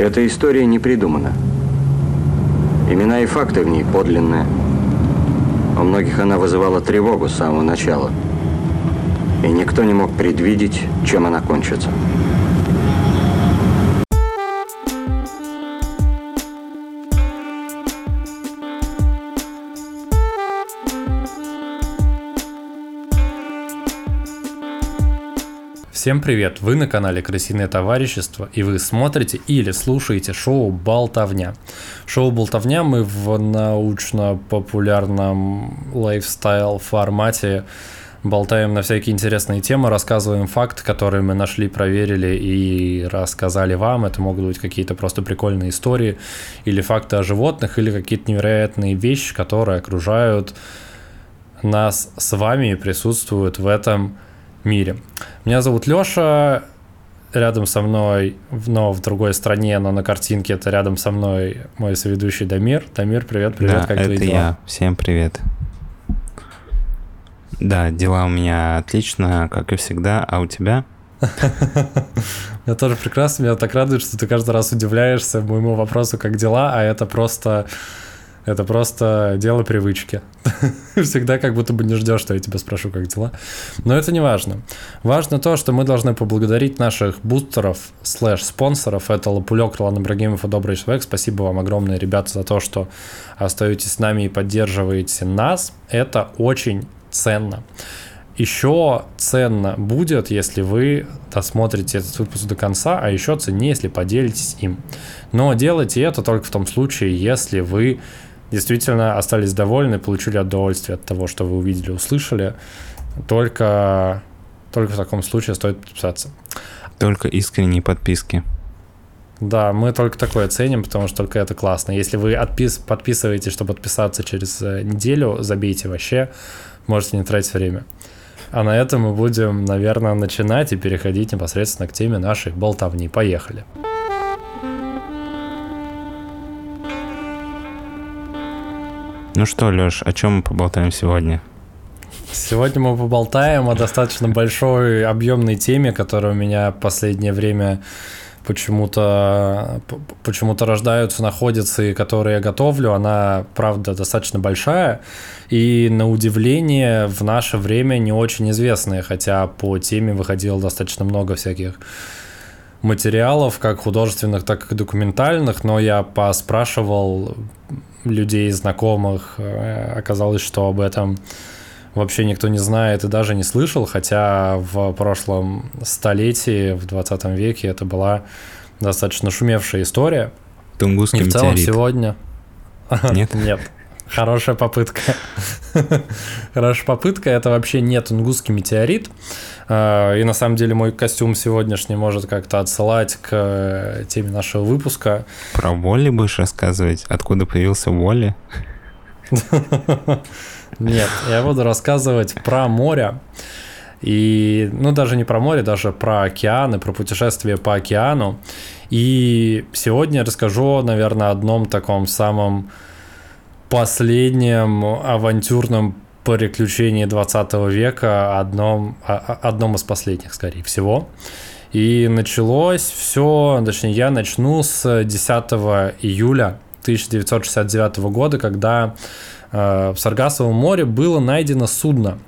Эта история не придумана. Имена и факты в ней подлинные. У многих она вызывала тревогу с самого начала. И никто не мог предвидеть, чем она кончится. Всем привет! Вы на канале Крысиное товарищество и вы смотрите или слушаете шоу «Болтовня». Шоу «Болтовня» мы в научно-популярном лайфстайл формате болтаем на всякие интересные темы, рассказываем факты, которые мы нашли, проверили и рассказали вам. Это могут быть какие-то просто прикольные истории или факты о животных, или какие-то невероятные вещи, которые окружают нас с вами и присутствуют в этом мире. Меня зовут Лёша, рядом со мной, но в другой стране, но на картинке это рядом со мной мой соведущий Дамир. Дамир, привет, привет, да, как это твои дела? я. Всем привет. Да, дела у меня отлично, как и всегда, а у тебя? Я тоже прекрасно, меня так радует, что ты каждый раз удивляешься моему вопросу, как дела, а это просто это просто дело привычки. Всегда как будто бы не ждешь, что я тебя спрошу, как дела. Но это не важно. Важно то, что мы должны поблагодарить наших бустеров, слэш-спонсоров. Это Лапулек, Ролан Ибрагимов и Добрый Человек. Спасибо вам огромное, ребята, за то, что остаетесь с нами и поддерживаете нас. Это очень ценно. Еще ценно будет, если вы досмотрите этот выпуск до конца, а еще ценнее, если поделитесь им. Но делайте это только в том случае, если вы действительно остались довольны, получили удовольствие от того, что вы увидели, услышали, только, только в таком случае стоит подписаться. Только искренние подписки. Да, мы только такое ценим, потому что только это классно. Если вы отпис подписываетесь, чтобы подписаться через э, неделю, забейте вообще, можете не тратить время. А на этом мы будем, наверное, начинать и переходить непосредственно к теме нашей болтовни. Поехали. Ну что, Лёш, о чем мы поболтаем сегодня? Сегодня мы поболтаем о достаточно большой объемной теме, которая у меня в последнее время почему-то почему-то рождаются, находятся и которые я готовлю, она, правда, достаточно большая и, на удивление, в наше время не очень известная, хотя по теме выходило достаточно много всяких материалов, как художественных, так и документальных, но я поспрашивал людей, знакомых, э, оказалось, что об этом вообще никто не знает и даже не слышал, хотя в прошлом столетии, в 20 веке это была достаточно шумевшая история. Тунгусский И в целом метеорит. сегодня... Нет? Нет. Хорошая попытка. Хорошая попытка. Это вообще не тунгусский метеорит. А, И на самом деле мой костюм сегодняшний может как-то отсылать к э, теме нашего выпуска. Про Волли будешь рассказывать? Откуда появился Волли? Нет, я буду рассказывать про море. И, ну, даже не про море, даже про океаны, про путешествие по океану. И сегодня я расскажу, наверное, о одном таком самом последнем авантюрном приключении 20 века, одном, о- о- одном из последних, скорее всего. И началось все, точнее, я начну с 10 июля 1969 года, когда э, в Саргасовом море было найдено судно.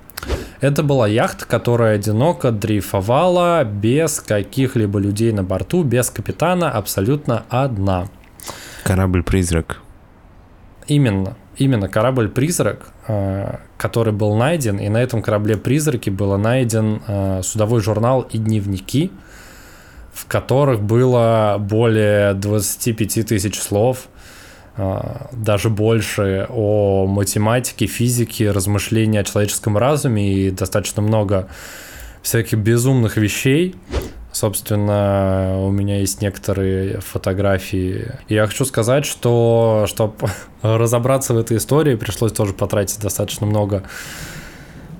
Это была яхта, которая одиноко дрейфовала без каких-либо людей на борту, без капитана, абсолютно одна. Корабль-призрак. Именно, именно корабль-призрак, э, который был найден, и на этом корабле-призраке был найден э, судовой журнал и дневники, в которых было более 25 тысяч слов, э, даже больше о математике, физике, размышлении о человеческом разуме и достаточно много всяких безумных вещей. Собственно, у меня есть некоторые фотографии. И я хочу сказать, что чтобы разобраться в этой истории, пришлось тоже потратить достаточно много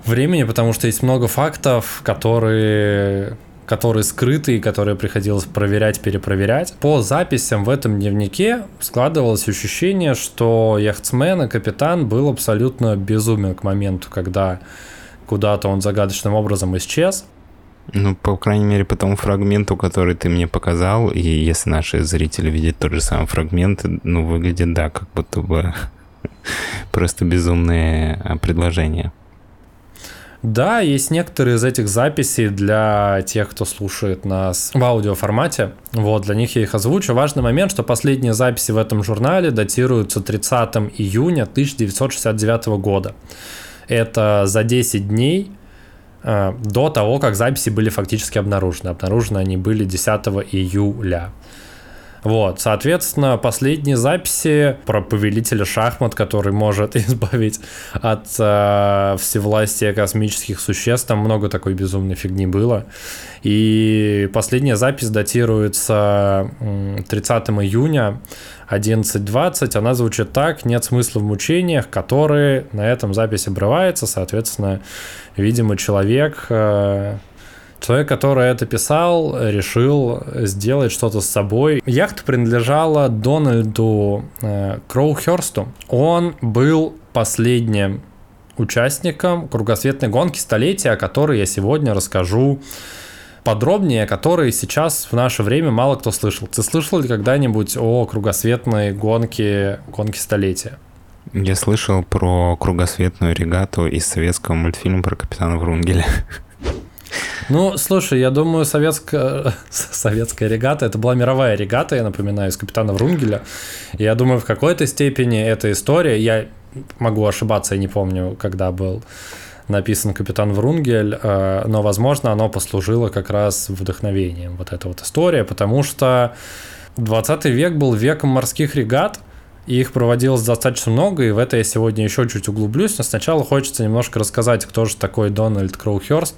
времени, потому что есть много фактов, которые которые скрыты и которые приходилось проверять, перепроверять. По записям в этом дневнике складывалось ощущение, что яхтсмен и капитан был абсолютно безумен к моменту, когда куда-то он загадочным образом исчез. Ну, по крайней мере, по тому фрагменту, который ты мне показал, и если наши зрители видят тот же самый фрагмент, ну, выглядит, да, как будто бы просто безумные а, предложения. Да, есть некоторые из этих записей для тех, кто слушает нас в аудиоформате. Вот, для них я их озвучу. Важный момент, что последние записи в этом журнале датируются 30 июня 1969 года. Это за 10 дней до того, как записи были фактически обнаружены. Обнаружены они были 10 июля. Вот, соответственно, последние записи про повелителя шахмат, который может избавить от э, всевластия космических существ, там много такой безумной фигни было. И последняя запись датируется 30 июня 11.20, она звучит так, нет смысла в мучениях, которые на этом запись обрывается, соответственно, видимо, человек... Э, Человек, который это писал, решил сделать что-то с собой. Яхта принадлежала Дональду э, Кроухерсту. Он был последним участником кругосветной гонки столетия, о которой я сегодня расскажу подробнее, о которой сейчас в наше время мало кто слышал. Ты слышал ли когда-нибудь о кругосветной гонке, гонке столетия? Я слышал про кругосветную регату из советского мультфильма про капитана Врунгеля. Ну, слушай, я думаю, советская, советская регата, это была мировая регата, я напоминаю, из капитана Врунгеля. Я думаю, в какой-то степени эта история, я могу ошибаться, я не помню, когда был написан капитан Врунгель, э, но, возможно, оно послужило как раз вдохновением, вот эта вот история, потому что 20 век был веком морских регат, и их проводилось достаточно много, и в это я сегодня еще чуть углублюсь, но сначала хочется немножко рассказать, кто же такой Дональд Кроухерст.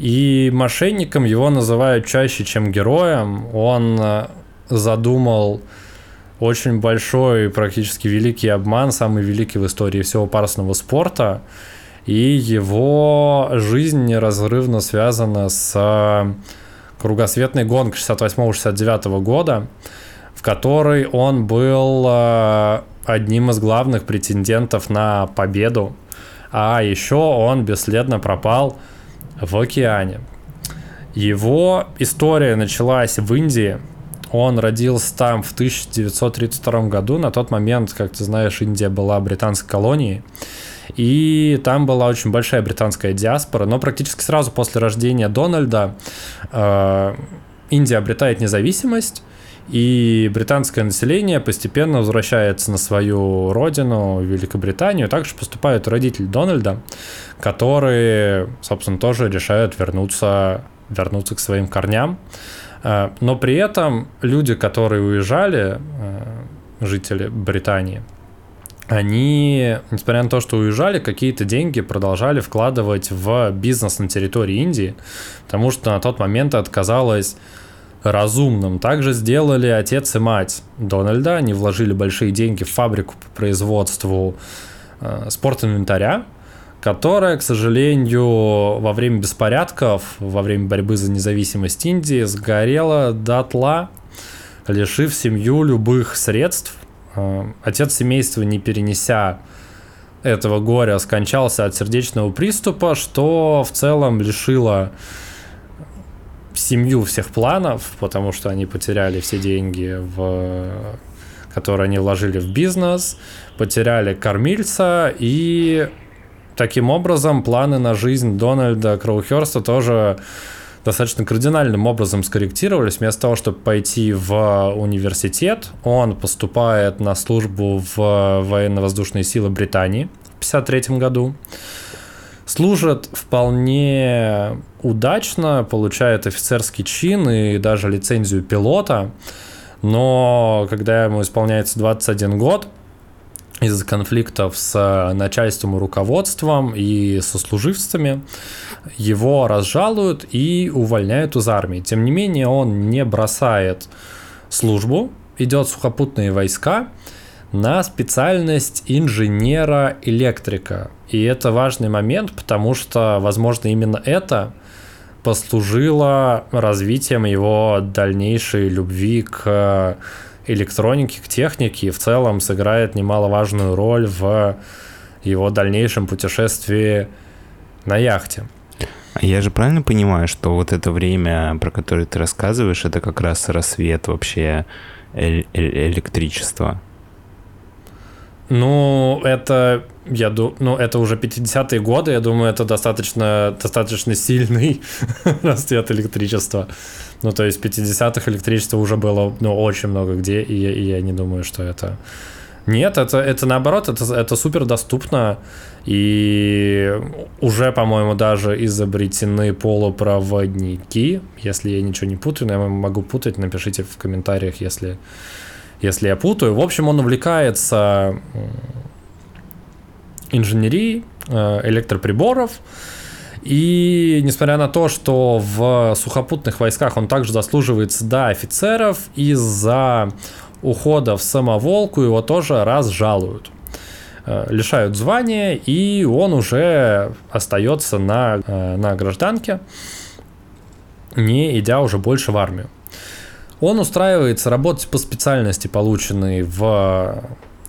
И мошенником его называют чаще, чем героем. Он э, задумал очень большой, практически великий обман, самый великий в истории всего парусного спорта. И его жизнь неразрывно связана с э, кругосветной гонкой 68-69 года, в которой он был э, одним из главных претендентов на победу. А еще он бесследно пропал в океане. Его история началась в Индии. Он родился там в 1932 году. На тот момент, как ты знаешь, Индия была британской колонией. И там была очень большая британская диаспора. Но практически сразу после рождения Дональда э, Индия обретает независимость. И британское население постепенно возвращается на свою родину, Великобританию. Также поступают родители Дональда, которые, собственно, тоже решают вернуться, вернуться к своим корням. Э, но при этом люди, которые уезжали, э, жители Британии, они, несмотря на то, что уезжали, какие-то деньги продолжали вкладывать в бизнес на территории Индии, потому что на тот момент отказалось разумным. Также сделали отец и мать Дональда. Они вложили большие деньги в фабрику по производству э, спортинвентаря, которая, к сожалению, во время беспорядков, во время борьбы за независимость Индии сгорела дотла, лишив семью любых средств. Э, отец семейства, не перенеся этого горя, скончался от сердечного приступа, что в целом лишило семью всех планов, потому что они потеряли все деньги, в, которые они вложили в бизнес, потеряли кормильца, и таким образом планы на жизнь Дональда Кроухерста тоже достаточно кардинальным образом скорректировались. Вместо того, чтобы пойти в университет, он поступает на службу в военно-воздушные силы Британии в 1953 году служит вполне удачно, получает офицерский чин и даже лицензию пилота, но когда ему исполняется 21 год, из-за конфликтов с начальством и руководством и со служивцами его разжалуют и увольняют из армии. Тем не менее, он не бросает службу, идет в сухопутные войска на специальность инженера-электрика. И это важный момент, потому что, возможно, именно это послужило развитием его дальнейшей любви к электронике, к технике и в целом сыграет немаловажную роль в его дальнейшем путешествии на яхте. А Я же правильно понимаю, что вот это время, про которое ты рассказываешь, это как раз рассвет вообще э- э- электричества? Ну, это, я думаю, ну, это уже 50-е годы, я думаю, это достаточно, достаточно сильный расцвет электричества. Ну, то есть в 50-х электричество уже было, ну, очень много где, и, и я не думаю, что это... Нет, это, это наоборот, это, это супер доступно, и уже, по-моему, даже изобретены полупроводники, если я ничего не путаю, но я могу путать, напишите в комментариях, если если я путаю. В общем, он увлекается инженерией, э, электроприборов. И несмотря на то, что в сухопутных войсках он также заслуживается до офицеров, из-за ухода в самоволку его тоже раз жалуют. Э, лишают звания, и он уже остается на, э, на гражданке, не идя уже больше в армию. Он устраивается работать по специальности, полученной в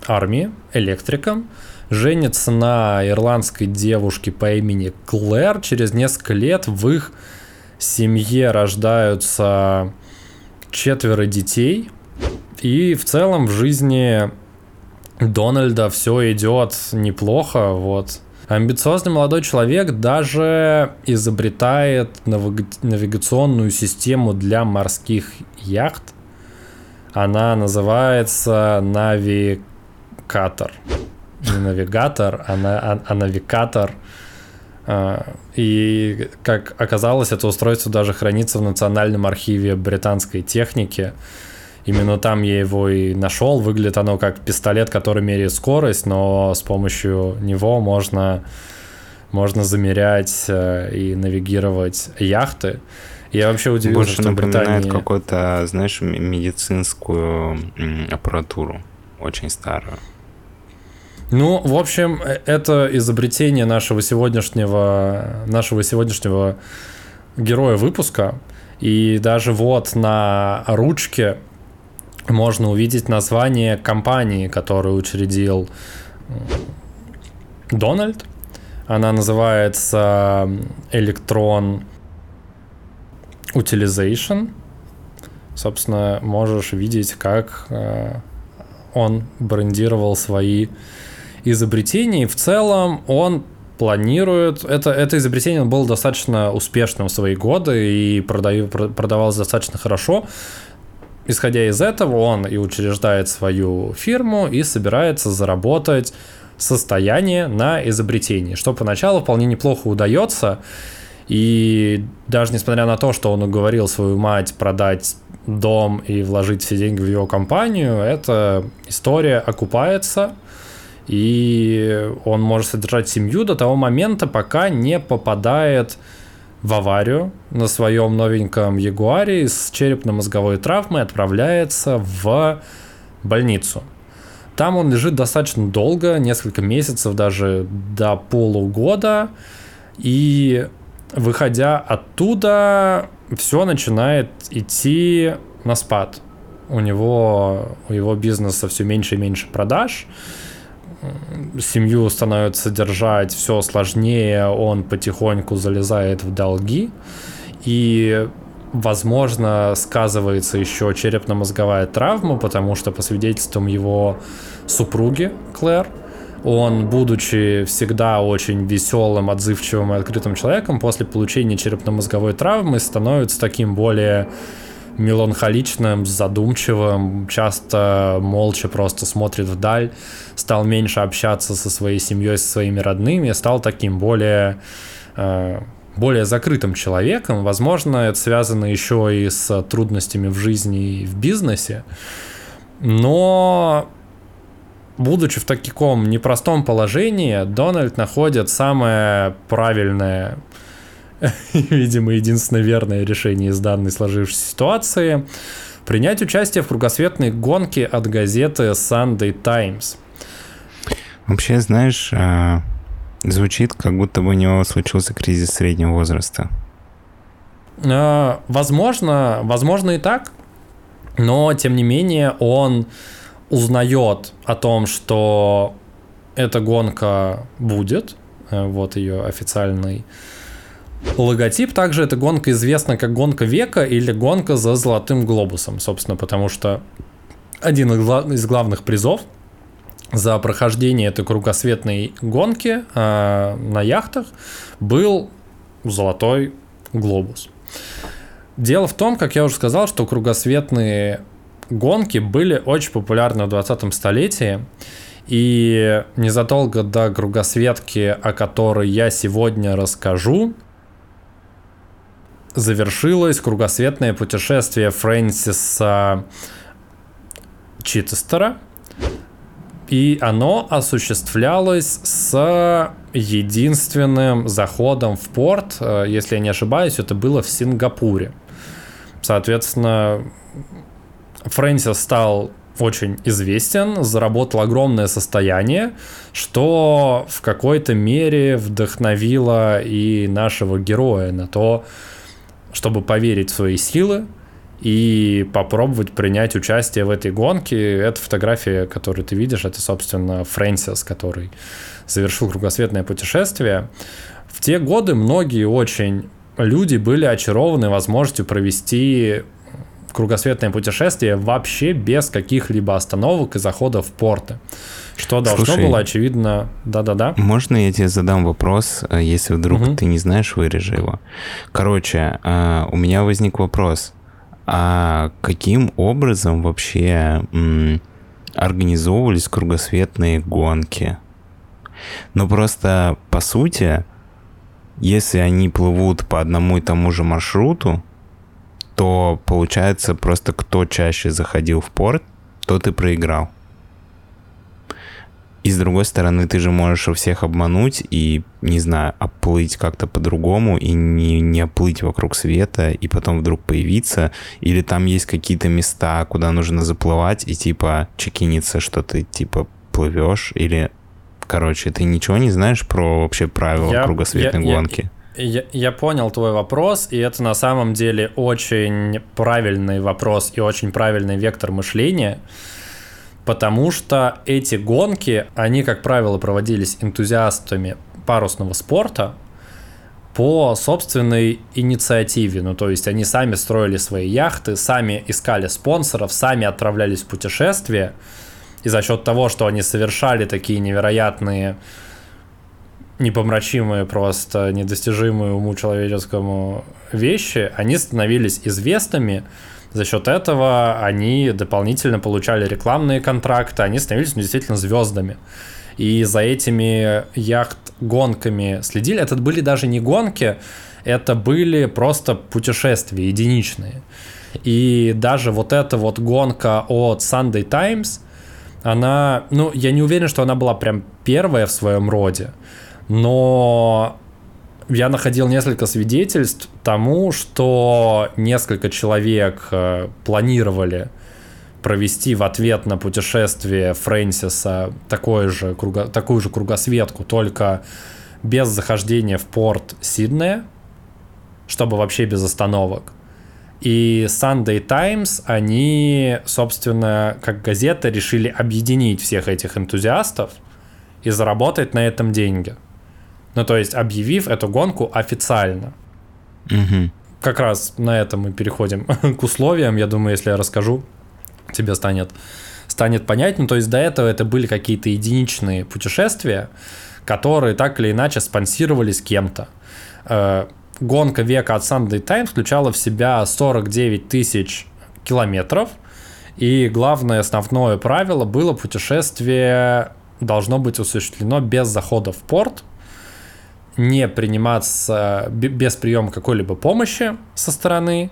армии, электриком, женится на ирландской девушке по имени Клэр. Через несколько лет в их семье рождаются четверо детей. И в целом в жизни Дональда все идет неплохо. Вот. Амбициозный молодой человек даже изобретает навигационную систему для морских яхт. Она называется навигатор. Не навигатор, а, на, а, а навигатор. А, и, как оказалось, это устройство даже хранится в Национальном архиве британской техники. Именно там я его и нашел. Выглядит оно как пистолет, который меряет скорость, но с помощью него можно, можно замерять э, и навигировать яхты. Я вообще удивился, Больше что напоминает Британии... какую-то, знаешь, медицинскую аппаратуру, очень старую. Ну, в общем, э, это изобретение нашего сегодняшнего, нашего сегодняшнего героя выпуска. И даже вот на ручке можно увидеть название компании, которую учредил Дональд. Она называется Electron Utilization. Собственно, можешь видеть, как э, он брендировал свои изобретения. И в целом он планирует. Это, это изобретение было достаточно успешным в свои годы и продаю, продавалось достаточно хорошо. Исходя из этого, он и учреждает свою фирму и собирается заработать состояние на изобретении, что поначалу вполне неплохо удается. И даже несмотря на то, что он уговорил свою мать продать дом и вложить все деньги в его компанию, эта история окупается, и он может содержать семью до того момента, пока не попадает аварию на своем новеньком Ягуаре с черепно-мозговой травмой отправляется в больницу. Там он лежит достаточно долго, несколько месяцев, даже до полугода. И выходя оттуда, все начинает идти на спад. У него, у его бизнеса все меньше и меньше продаж семью становится содержать все сложнее, он потихоньку залезает в долги, и возможно, сказывается еще черепно-мозговая травма, потому что по свидетельствам его супруги Клэр, он, будучи всегда очень веселым, отзывчивым и открытым человеком, после получения черепно-мозговой травмы становится таким более меланхоличным, задумчивым, часто молча просто смотрит вдаль, стал меньше общаться со своей семьей, со своими родными, стал таким более э, более закрытым человеком. Возможно, это связано еще и с трудностями в жизни и в бизнесе. Но будучи в таком непростом положении, Дональд находит самое правильное видимо, единственное верное решение из данной сложившейся ситуации – принять участие в кругосветной гонке от газеты Sunday Times. Вообще, знаешь, а, звучит, как будто бы у него случился кризис среднего возраста. А, возможно, возможно и так, но тем не менее он узнает о том, что эта гонка будет, э, вот ее официальный Логотип также эта гонка известна как гонка века или гонка за золотым глобусом, собственно, потому что один из главных призов за прохождение этой кругосветной гонки э, на яхтах был золотой глобус. Дело в том, как я уже сказал, что кругосветные гонки были очень популярны в 20 столетии. И незадолго до кругосветки, о которой я сегодня расскажу, завершилось кругосветное путешествие Фрэнсиса Читестера. И оно осуществлялось с единственным заходом в порт, э, если я не ошибаюсь, это было в Сингапуре. Соответственно, Фрэнсис стал очень известен, заработал огромное состояние, что в какой-то мере вдохновило и нашего героя на то, чтобы поверить в свои силы и попробовать принять участие в этой гонке. Эта фотография, которую ты видишь, это, собственно, Фрэнсис, который завершил кругосветное путешествие. В те годы многие очень люди были очарованы возможностью провести кругосветное путешествие вообще без каких-либо остановок и заходов в порты. Что должно Слушай, было, очевидно, да-да-да. Можно я тебе задам вопрос, э, если вдруг угу. ты не знаешь, вырежи его. Короче, э, у меня возник вопрос. А каким образом вообще организовывались кругосветные гонки? Ну просто, по сути, если они плывут по одному и тому же маршруту, то получается просто кто чаще заходил в порт, тот и проиграл. И с другой стороны, ты же можешь всех обмануть и, не знаю, оплыть как-то по-другому и не, не оплыть вокруг света и потом вдруг появиться. Или там есть какие-то места, куда нужно заплывать и типа чекиниться, что ты типа плывешь. Или, короче, ты ничего не знаешь про вообще правила я, кругосветной я, гонки? Я, я, я понял твой вопрос, и это на самом деле очень правильный вопрос и очень правильный вектор мышления, потому что эти гонки, они, как правило, проводились энтузиастами парусного спорта по собственной инициативе. Ну, то есть они сами строили свои яхты, сами искали спонсоров, сами отправлялись в путешествия, и за счет того, что они совершали такие невероятные непомрачимые, просто недостижимые уму человеческому вещи, они становились известными. За счет этого они дополнительно получали рекламные контракты, они становились ну, действительно звездами. И за этими яхт-гонками следили. Это были даже не гонки, это были просто путешествия единичные. И даже вот эта вот гонка от Sunday Times, она, ну, я не уверен, что она была прям первая в своем роде, но я находил несколько свидетельств тому, что несколько человек э, планировали провести в ответ на путешествие Фрэнсиса такое же, круго, такую же кругосветку, только без захождения в порт Сиднея, чтобы вообще без остановок. И Sunday Times, они, собственно, как газета, решили объединить всех этих энтузиастов и заработать на этом деньги. Ну, то есть, объявив эту гонку официально. Угу. Как раз на этом мы переходим к условиям. Я думаю, если я расскажу, тебе станет, станет понятнее. То есть, до этого это были какие-то единичные путешествия, которые так или иначе спонсировались кем-то. Э, гонка века от Sunday Times включала в себя 49 тысяч километров, и главное основное правило было путешествие должно быть осуществлено без захода в порт, не приниматься без приема какой-либо помощи со стороны.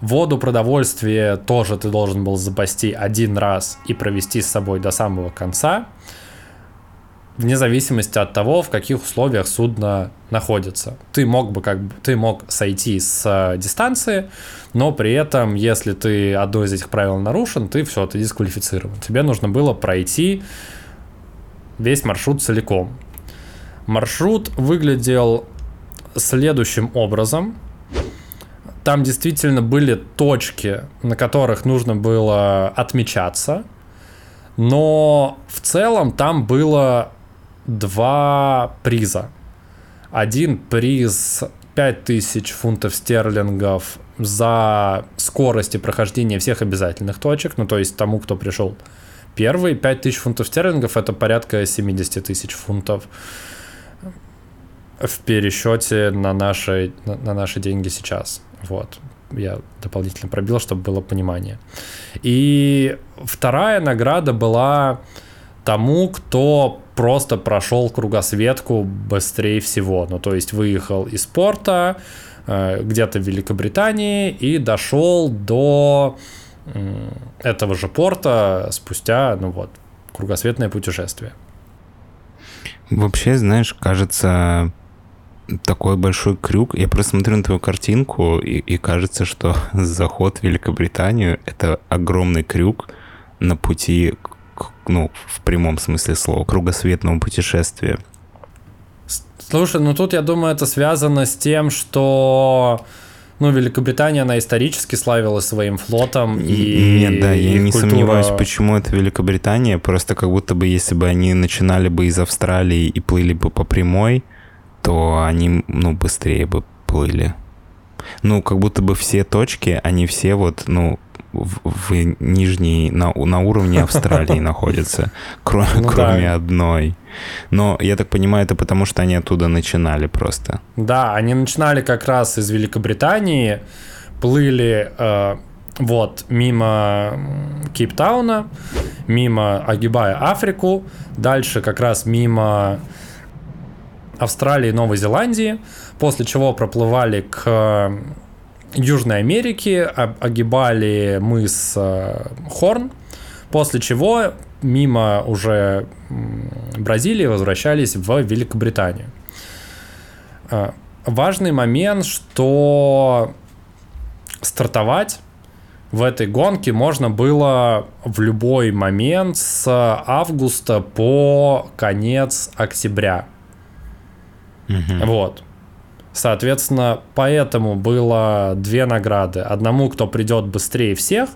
Воду, продовольствие тоже ты должен был запасти один раз и провести с собой до самого конца, вне зависимости от того, в каких условиях судно находится. Ты мог бы как бы, ты мог сойти с э, дистанции, но при этом, если ты одно из этих правил нарушен, ты все, ты дисквалифицирован. Тебе нужно было пройти весь маршрут целиком. Маршрут выглядел следующим образом. Там действительно были точки, на которых нужно было отмечаться. Но в целом там было два приза. Один приз 5000 фунтов стерлингов за скорость и прохождение всех обязательных точек, ну то есть тому, кто пришел первый, 5000 фунтов стерлингов это порядка 70 тысяч фунтов в пересчете на наши, на, на наши деньги сейчас. Вот. Я дополнительно пробил, чтобы было понимание. И вторая награда была тому, кто просто прошел кругосветку быстрее всего. Ну, то есть выехал из порта э, где-то в Великобритании и дошел до этого же порта спустя, ну вот, кругосветное путешествие. Вообще, знаешь, кажется, такой большой крюк. Я просто смотрю на твою картинку, и, и кажется, что заход в Великобританию — это огромный крюк на пути, к, ну, в прямом смысле слова, кругосветного путешествия. Слушай, ну тут, я думаю, это связано с тем, что ну, Великобритания, она исторически славилась своим флотом. И Нет, да, я не культура... сомневаюсь, почему это Великобритания. Просто как будто бы, если бы они начинали бы из Австралии и плыли бы по прямой, то они, ну, быстрее бы плыли. Ну, как будто бы все точки, они все вот, ну, в, в нижней, на, на уровне Австралии находятся, кроме, Ну да. кроме одной. Но я так понимаю, это потому, что они оттуда начинали просто. Да, они начинали как раз из Великобритании, плыли э, вот мимо Кейптауна, мимо огибая Африку, дальше как раз мимо Австралии и Новой Зеландии, после чего проплывали к Южной Америке, об- огибали мыс э, Хорн, после чего мимо уже Бразилии возвращались в Великобританию. А, Важный момент, что стартовать в этой гонке можно было в любой момент с августа по конец октября. Вот. Соответственно, поэтому было две награды. Одному, кто придет быстрее всех.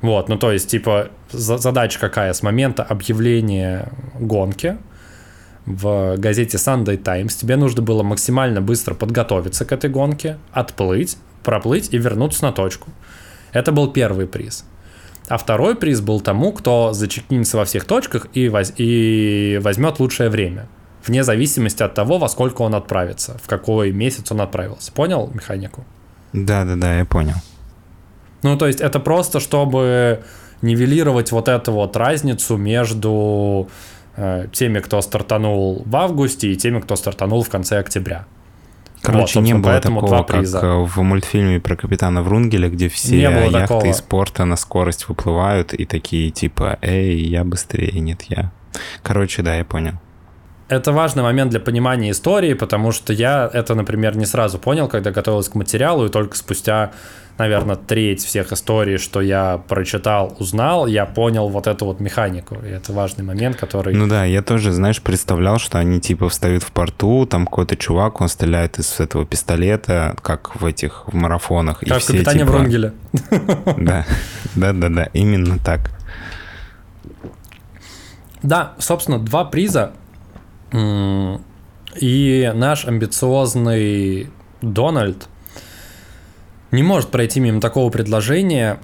Вот, ну то есть, типа, за- задача какая? С момента объявления гонки в газете Sunday Times тебе нужно было максимально быстро подготовиться к этой гонке, отплыть, проплыть и вернуться на точку. Это был первый приз. А второй приз был тому, кто зачекнется во всех точках и, воз- и возьмет лучшее время. Вне зависимости от того, во сколько он отправится, в какой месяц он отправился. Понял механику? Да-да-да, я понял. Ну, то есть это просто, чтобы нивелировать вот эту вот разницу между э, теми, кто стартанул в августе, и теми, кто стартанул в конце октября. Короче, Вот, не было такого, как приза. в мультфильме про капитана Врунгеля, где все Не было яхты такого. из порта на скорость выплывают и такие типа «Эй, я быстрее, нет, я». Короче, да, я понял. Это важный момент для понимания истории, потому что я это, например, не сразу понял, когда готовился к материалу, и только спустя, наверное, треть всех историй, что я прочитал, узнал, я понял вот эту вот механику. И это важный момент, который... Ну да, я тоже, знаешь, представлял, что они типа встают в порту, там какой-то чувак, он стреляет из этого пистолета, как в этих в марафонах. и как в все, «Капитане типа, Врунгеля». Да, да-да-да, именно так. Да, собственно, два приза. И наш амбициозный Дональд не может пройти мимо такого предложения.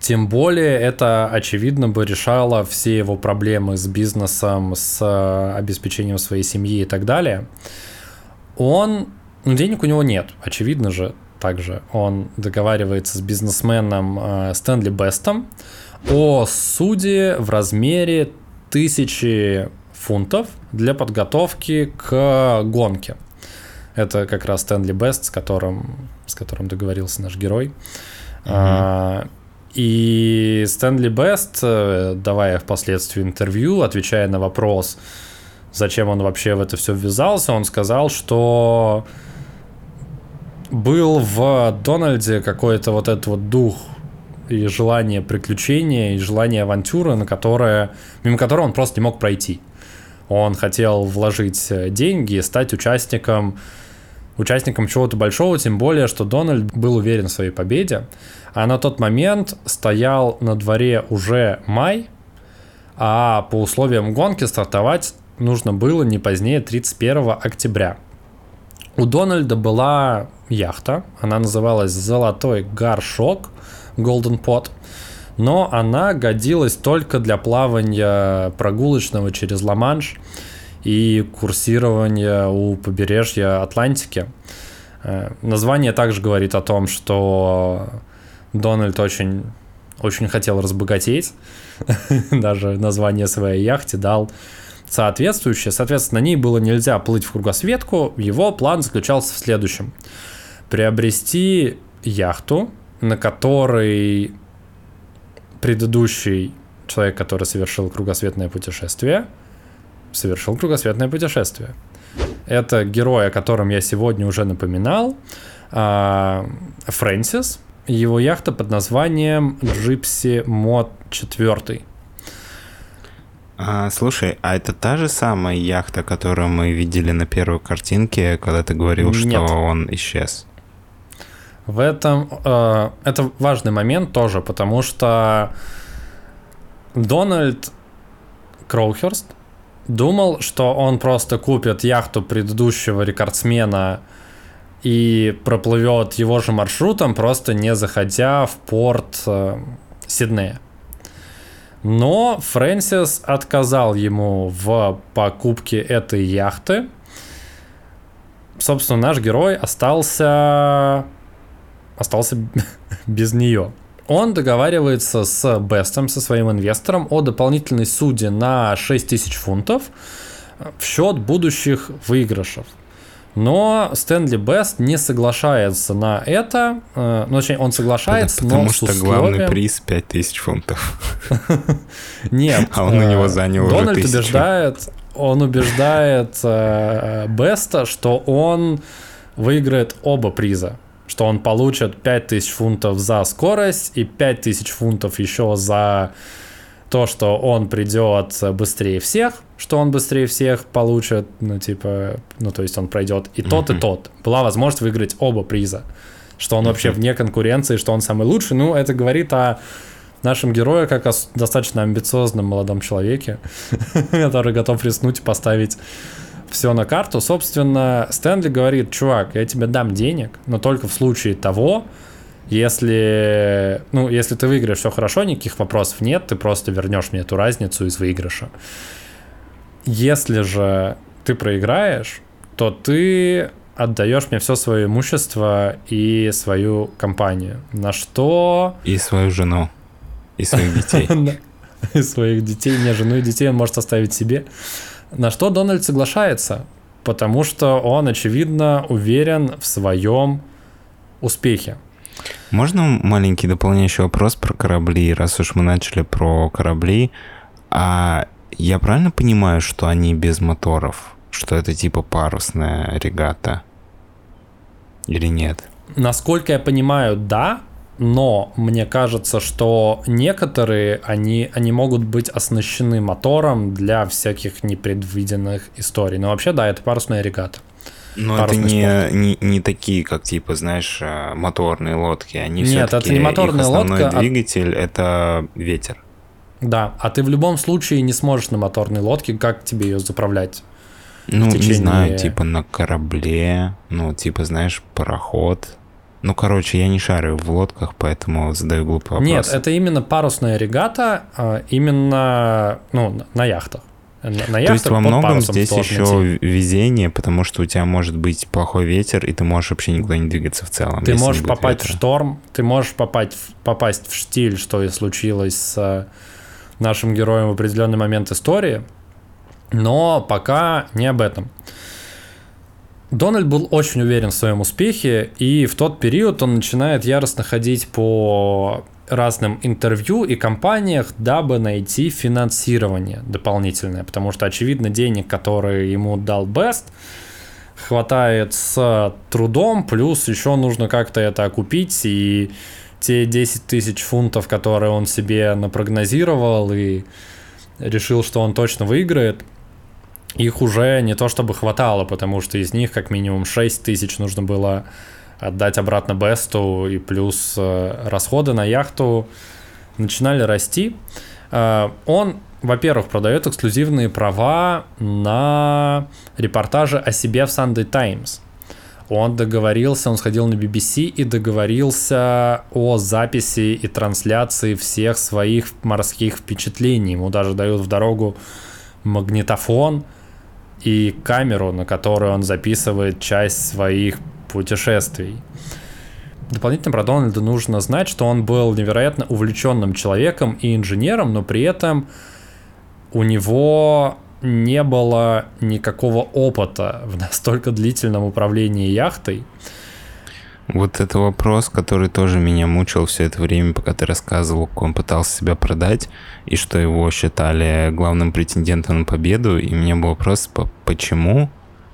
Тем более это, очевидно, бы решало все его проблемы с бизнесом, с э, обеспечением своей семьи и так далее. Он... Ну, денег у него нет, очевидно же. Также он договаривается с бизнесменом э, Стэнли Бестом о суде в размере тысячи фунтов для подготовки к гонке. Это как раз Стэнли Бест, с которым, с которым договорился наш герой. А, и Стэнли Бест, давая впоследствии интервью, отвечая на вопрос, зачем он вообще в это все ввязался, он сказал, что был в Дональде какой-то вот этот вот дух и желание приключения, и желание авантюры, на которое, мимо которого он просто не мог пройти. Он хотел вложить э, деньги и стать участником, участником чего-то большого, тем более, что Дональд был уверен в своей победе. А на тот момент стоял на дворе уже май, а по условиям гонки стартовать нужно было не позднее 31 октября. у Дональда была яхта, она называлась «Золотой горшок», Golden Pot, но она годилась только для плавания прогулочного через Ла-Манш и курсирования у побережья Атлантики. Э, название также говорит о том, что Дональд очень, очень хотел разбогатеть, даже название своей яхте дал соответствующее. Соответственно, на ней было нельзя плыть в кругосветку. Его план заключался в следующем. Приобрести яхту, на которой предыдущий человек, который совершил кругосветное путешествие, совершил кругосветное путешествие. Это герой, о котором я сегодня уже напоминал, а, Фрэнсис. Его яхта под названием Gypsy Mod 4. А, слушай, а это та же самая яхта, которую мы видели на первой картинке, когда ты говорил, Нет. что он исчез? В этом э, это важный момент тоже, потому что Дональд Кроухерст думал, что он просто купит яхту предыдущего рекордсмена и проплывет его же маршрутом, просто не заходя в порт э, Сиднея. Но Фрэнсис отказал ему в покупке этой яхты. Собственно, наш герой остался остался без нее. Он договаривается с Бестом, со своим инвестором, о дополнительной суде на 6 тысяч фунтов в счет будущих выигрышев. Но Стэнли Бест не соглашается на это. э, Ну, точнее, он соглашается, Потому но что с главный условием... приз 5000 фунтов. Нет. А он у него э, занял Дональд убеждает, он убеждает э, Беста, что он выиграет оба приза. Что он получит 5000 фунтов за скорость и 5000 фунтов еще за то, что он придет быстрее всех, что он быстрее всех получит, ну, типа, ну, то есть он пройдет и тот, и Мгм. тот. Была возможность выиграть оба приза. Что он вообще вне конкуренции, что он самый лучший. Ну, это говорит о нашем герое как о достаточно амбициозном молодом человеке, который готов рискнуть и поставить все на карту. Собственно, Стэнли говорит, чувак, я тебе дам денег, но только в случае того, если, ну, если ты выиграешь, все хорошо, никаких вопросов нет, ты просто вернешь мне эту разницу из выигрыша. Если же ты проиграешь, то ты отдаешь мне все свое имущество и свою компанию. На что И свою жену. И своих детей. И своих детей, не жену и детей он может оставить себе. На что Дональд соглашается, потому что он, очевидно, уверен в своем успехе. Можно маленький дополняющий вопрос про корабли, раз уж мы начали про корабли? А я правильно понимаю, что они без моторов? Что это типа парусная регата? Или нет? Насколько я понимаю, да, но мне кажется, что некоторые, они, они могут быть оснащены мотором для всяких непредвиденных историй. Но вообще, да, это парусная регата. Но это не, не, не такие, как типа, знаешь, э, моторные лодки. Они Нет, это не моторная их основной лодка, а- двигатель это ветер. Да, а ты в любом случае не сможешь на моторной лодке, как тебе ее заправлять? Ну, не течение- знаю, типа на корабле, ну, типа, знаешь, пароход. Ну, короче, я не шарю в лодках, поэтому задаю глупый вопрос. Нет, это именно парусная регата, а, именно ну, на- яхтах. На, на То есть яхтах во многом здесь еще идти. везение, потому что у тебя может быть плохой ветер, и ты можешь вообще никуда не двигаться в целом. Ты можешь попасть в ветра. шторм, ты можешь попасть в, попасть в штиль, что и случилось с э, нашим героем в определенный момент истории, но пока не об этом. Дональд был очень уверен в своем успехе, и в тот период он начинает яростно ходить по разным интервью и компаниях, дабы найти финансирование дополнительное, потому что, очевидно, денег, которые ему дал Бест, хватает с трудом, плюс еще нужно как-то это окупить, и те 10 тысяч фунтов, которые он себе напрогнозировал и решил, что он точно выиграет, их уже не то чтобы хватало, потому что из них как минимум 6 тысяч нужно было отдать обратно Бесту, и плюс э, расходы на яхту начинали расти. Э, Он, во-первых, продает эксклюзивные права на репортажи о себе в Sunday Times. Он договорился, он сходил на BBC и договорился о записи и трансляции всех своих морских впечатлений. Ему даже дают в дорогу магнитофон и камеру, на которую он записывает часть своих путешествий. Дополнительно про Дональда нужно знать, что он был невероятно увлеченным человеком и инженером, но при этом у него не было никакого опыта в настолько длительном управлении яхтой. Вот это вопрос, который тоже меня мучил все это время, пока ты рассказывал, как он пытался себя продать, и что его считали главным претендентом на победу, и у меня был вопрос, почему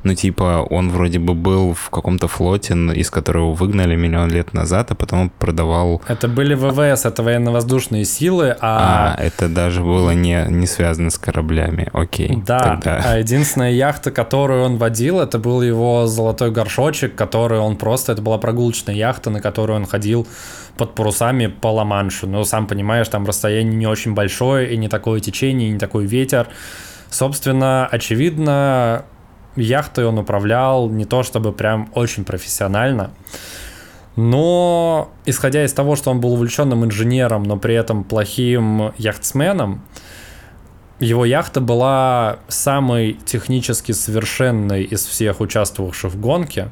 ну, типа, он вроде бы был в каком-то флоте, из которого выгнали миллион лет назад, а потом продавал... Это были ВВС, это военно-воздушные силы, а... А, это даже было не, не связано с кораблями, окей. Да, тогда. а единственная яхта, которую он водил, это был его золотой горшочек, который он просто... Это была прогулочная яхта, на которую он ходил под парусами по Ла-Маншу. Ну, сам понимаешь, там расстояние не очень большое, и не такое течение, и не такой ветер. Собственно, очевидно, яхтой он управлял не то чтобы прям очень профессионально. Но, исходя из того, что он был увлеченным инженером, но при этом плохим яхтсменом, его яхта была самой технически совершенной из всех участвовавших в гонке.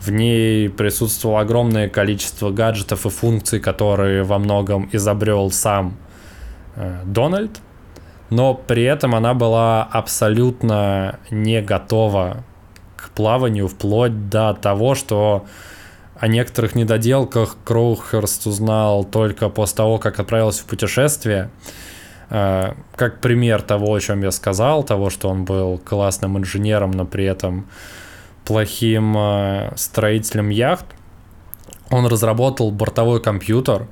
В ней присутствовало огромное количество гаджетов и функций, которые во многом изобрел сам э, Дональд но при этом она была абсолютно не готова к плаванию вплоть до того, что о некоторых недоделках Кроухерст узнал только после того, как отправился в путешествие. Э, как пример того, о чем я сказал, того, что он был классным инженером, но при этом плохим э, строителем яхт, он разработал бортовой компьютер,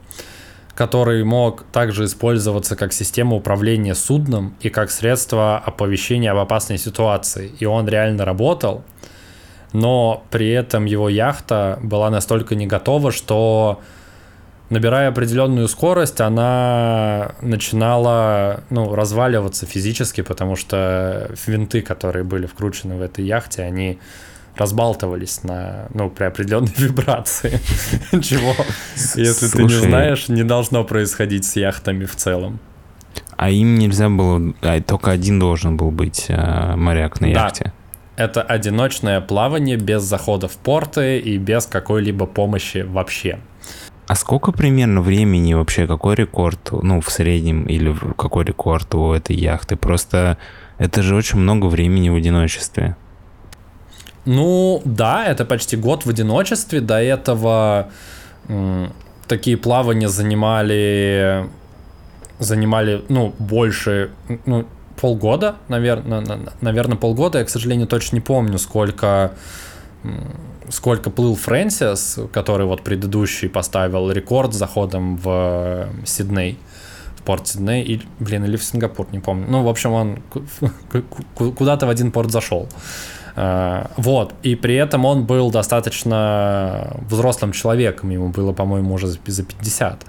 который мог также использоваться как система управления судном и как средство оповещения об опасной ситуации. И он реально работал, но при этом его яхта была настолько не готова, что набирая определенную скорость, она начинала ну, разваливаться физически, потому что винты, которые были вкручены в этой яхте, они разбалтывались на, ну, при определенной вибрации. Чего, если ты не знаешь, не должно происходить с яхтами в целом. А им нельзя было, а только один должен был быть а, моряк на яхте. Да. Это одиночное плавание без захода в порты и без какой-либо помощи вообще. А сколько примерно времени вообще, какой рекорд, ну, в среднем, или какой рекорд у этой яхты? Просто это же очень много времени в одиночестве. Ну, да, это почти год в одиночестве. До этого такие плавания занимали, занимали, ну, больше, ну, полгода, наверное, наверное, полгода. Я, к сожалению, точно не помню, сколько, сколько плыл Фрэнсис, который вот предыдущий поставил рекорд заходом в Сидней в порт Сидней, и, блин, или в Сингапур, не помню. Ну, в общем, он куда-то в один порт зашел. Вот, и при этом он был достаточно взрослым человеком, ему было, по-моему, уже за 50.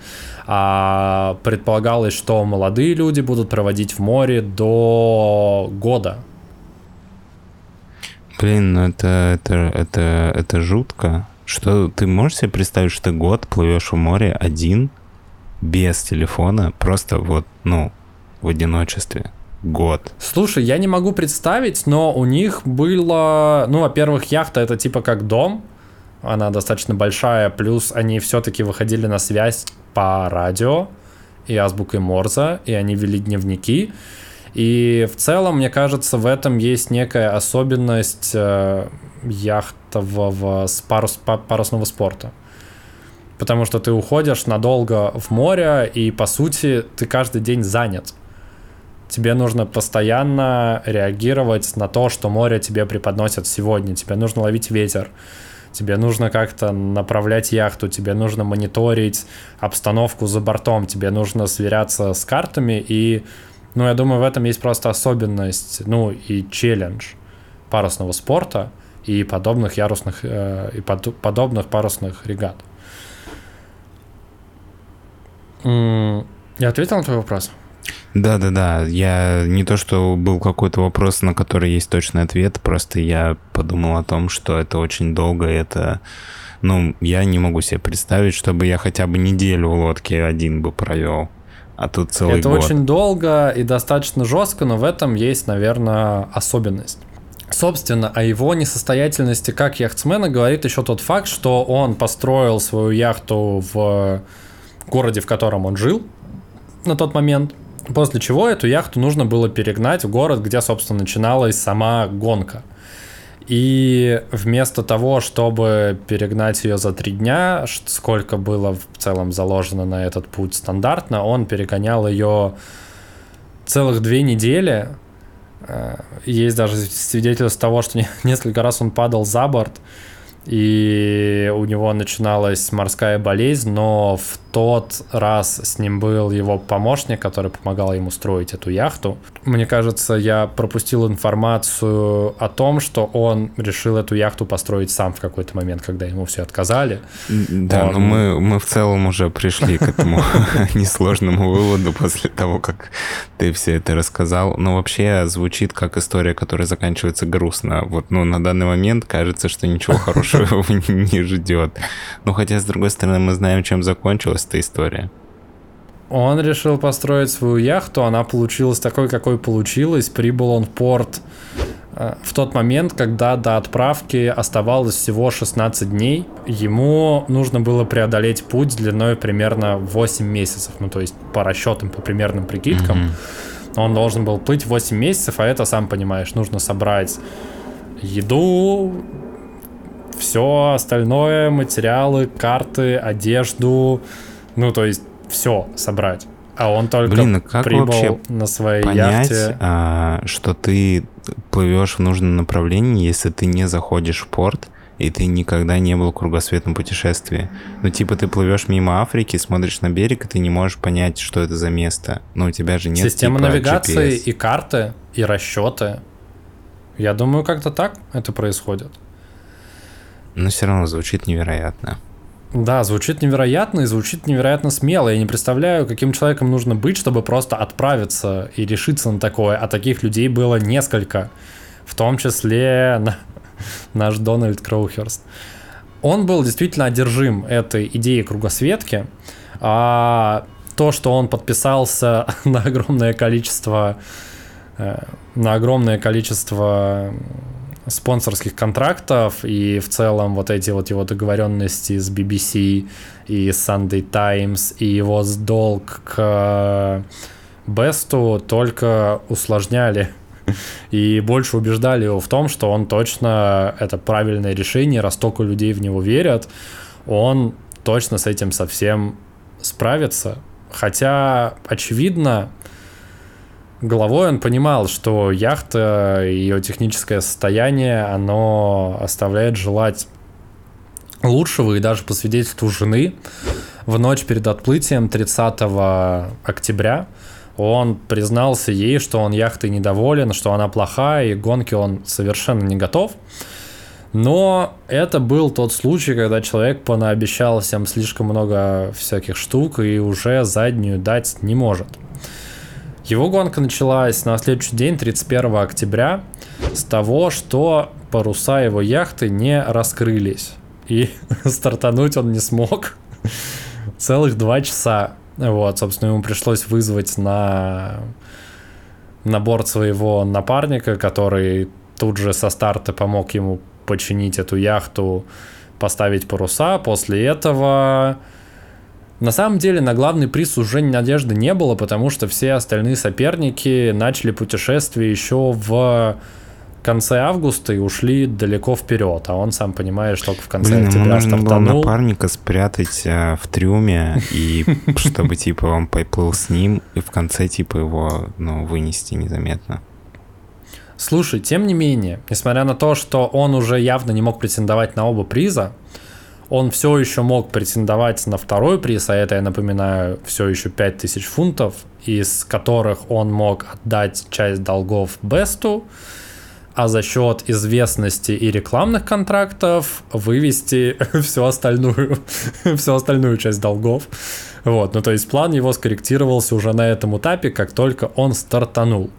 А предполагалось, что молодые люди будут проводить в море до года. Блин, ну это, это, это, это жутко. Что ты можешь себе представить, что ты год плывешь в море один, без телефона, просто вот, ну, в одиночестве? Год. Слушай, я не могу представить, но у них было, ну, во-первых, яхта это типа как дом, она достаточно большая, плюс они все-таки выходили на связь по радио и азбукой Морза, и они вели дневники. И в целом, мне кажется, в этом есть некая особенность э, яхтового парус, парусного спорта. Потому что ты уходишь надолго в море, и по сути ты каждый день занят тебе нужно постоянно реагировать на то, что море тебе преподносит сегодня. Тебе нужно ловить ветер, тебе нужно как-то направлять яхту, тебе нужно мониторить обстановку за бортом, тебе нужно сверяться с картами и, ну, я думаю, в этом есть просто особенность, ну, и челлендж парусного спорта и подобных ярусных э, и под, подобных парусных регат. Я ответил на твой вопрос? Да-да-да, я не то, что был какой-то вопрос, на который есть точный ответ, просто я подумал о том, что это очень долго, это, ну, я не могу себе представить, чтобы я хотя бы неделю в лодке один бы провел, а тут целый Это год. очень долго и достаточно жестко, но в этом есть, наверное, особенность. Собственно, о его несостоятельности как яхтсмена говорит еще тот факт, что он построил свою яхту в городе, в котором он жил на тот момент, после чего эту яхту нужно было перегнать в город, где, собственно, начиналась сама гонка. И вместо того, чтобы перегнать ее за три дня, сколько было в целом заложено на этот путь стандартно, он перегонял ее целых две недели. Э, Есть даже свидетельство того, что не- несколько раз он падал за борт, и у него начиналась морская болезнь, но в тот раз с ним был его помощник, который помогал ему строить эту яхту. Мне кажется, я пропустил информацию о том, что он решил эту яхту построить сам в какой-то момент, когда ему все отказали. Да, Он- но мы, мы в целом уже пришли к этому несложному выводу после того, как ты все это рассказал. Но вообще звучит как история, которая заканчивается грустно. Вот, ну, на данный момент кажется, что ничего хорошего его не ждет. Ну, хотя, с другой стороны, мы знаем, чем закончилась эта история. Он решил построить свою яхту, она получилась такой, какой получилась. Прибыл он в порт э, в тот момент, когда до отправки оставалось всего 16 дней. Ему нужно было преодолеть путь длиной примерно 8 месяцев. Ну, то есть по расчетам, по примерным прикидкам. Мгм. Он должен был плыть 8 месяцев, а это, сам понимаешь, нужно собрать еду, все остальное, материалы, карты, одежду, ну, то есть все собрать. А он только Блин, а как прибыл вообще на своей Понять, яхте. а, что ты плывешь в нужном направлении, если ты не заходишь в порт, и ты никогда не был в кругосветном путешествии. Ну, типа, ты плывешь мимо Африки, смотришь на берег, и ты не можешь понять, что это за место. Ну, у тебя же нет Система типа, навигации GPS. и карты, и расчеты. Я думаю, как-то так это происходит. Но все равно звучит невероятно. Да, звучит невероятно и звучит невероятно смело. Я не представляю, каким человеком нужно быть, чтобы просто отправиться и решиться на такое. А таких людей было несколько. В том числе на- наш Дональд Кроухерст. Он был действительно одержим этой идеей кругосветки. А то, что он подписался на огромное количество э, на огромное количество спонсорских контрактов и в целом вот эти вот его договоренности с BBC и Sunday Times и его долг к Бесту только усложняли и больше убеждали его в том, что он точно это правильное решение, раз столько людей в него верят, он точно с этим совсем справится. Хотя, очевидно, головой он понимал, что яхта, ее техническое состояние, оно оставляет желать лучшего, и даже по свидетельству жены, в ночь перед отплытием 30 октября он признался ей, что он яхтой недоволен, что она плохая, и к гонке он совершенно не готов. Но это был тот случай, когда человек понаобещал всем слишком много всяких штук и уже заднюю дать не может. Его гонка началась на следующий день, 31 октября, с того, что паруса его яхты не раскрылись. И стартануть он не смог целых два часа. Вот, собственно, ему пришлось вызвать на, на борт своего напарника, который тут же со старта помог ему починить эту яхту, поставить паруса. После этого на самом деле на главный приз уже надежды не было, потому что все остальные соперники начали путешествие еще в конце августа и ушли далеко вперед, а он сам понимаешь, только в конце Блин, октября нужно было стартанул. напарника спрятать а, в трюме, и чтобы, типа, он поплыл с ним, и в конце, типа, его, ну, вынести незаметно. Слушай, тем не менее, несмотря на то, что он уже явно не мог претендовать на оба приза, он все еще мог претендовать на второй приз, а это, я напоминаю, все еще 5000 фунтов, из которых он мог отдать часть долгов Бесту, а за счет известности и рекламных контрактов вывести всю остальную, всю остальную часть долгов. Вот, ну то есть план его скорректировался уже на этом этапе, как только он стартанул.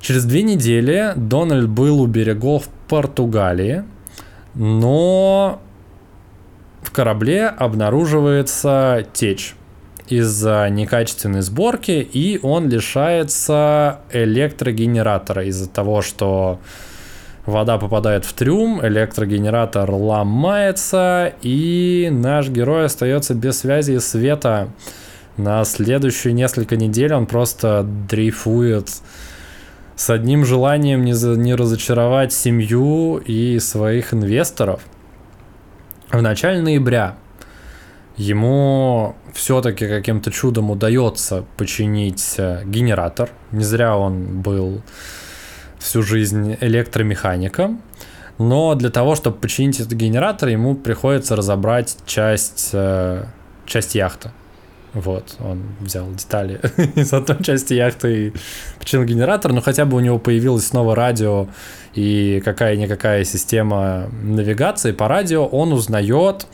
Через две недели Дональд был у берегов Португалии, но в корабле обнаруживается течь из-за некачественной сборки, и он лишается электрогенератора из-за того, что вода попадает в трюм, электрогенератор ломается, и наш герой остается без связи и света. На следующие несколько недель он просто дрейфует с одним желанием не, за, не разочаровать семью и своих инвесторов. В начале ноября ему все-таки каким-то чудом удается починить э, генератор. Не зря он был всю жизнь электромехаником. Но для того, чтобы починить этот генератор, ему приходится разобрать часть, э, часть яхты. Вот, он взял детали из одной части яхты и починил генератор, но хотя бы у него появилось снова радио и какая-никакая система навигации по радио, он узнает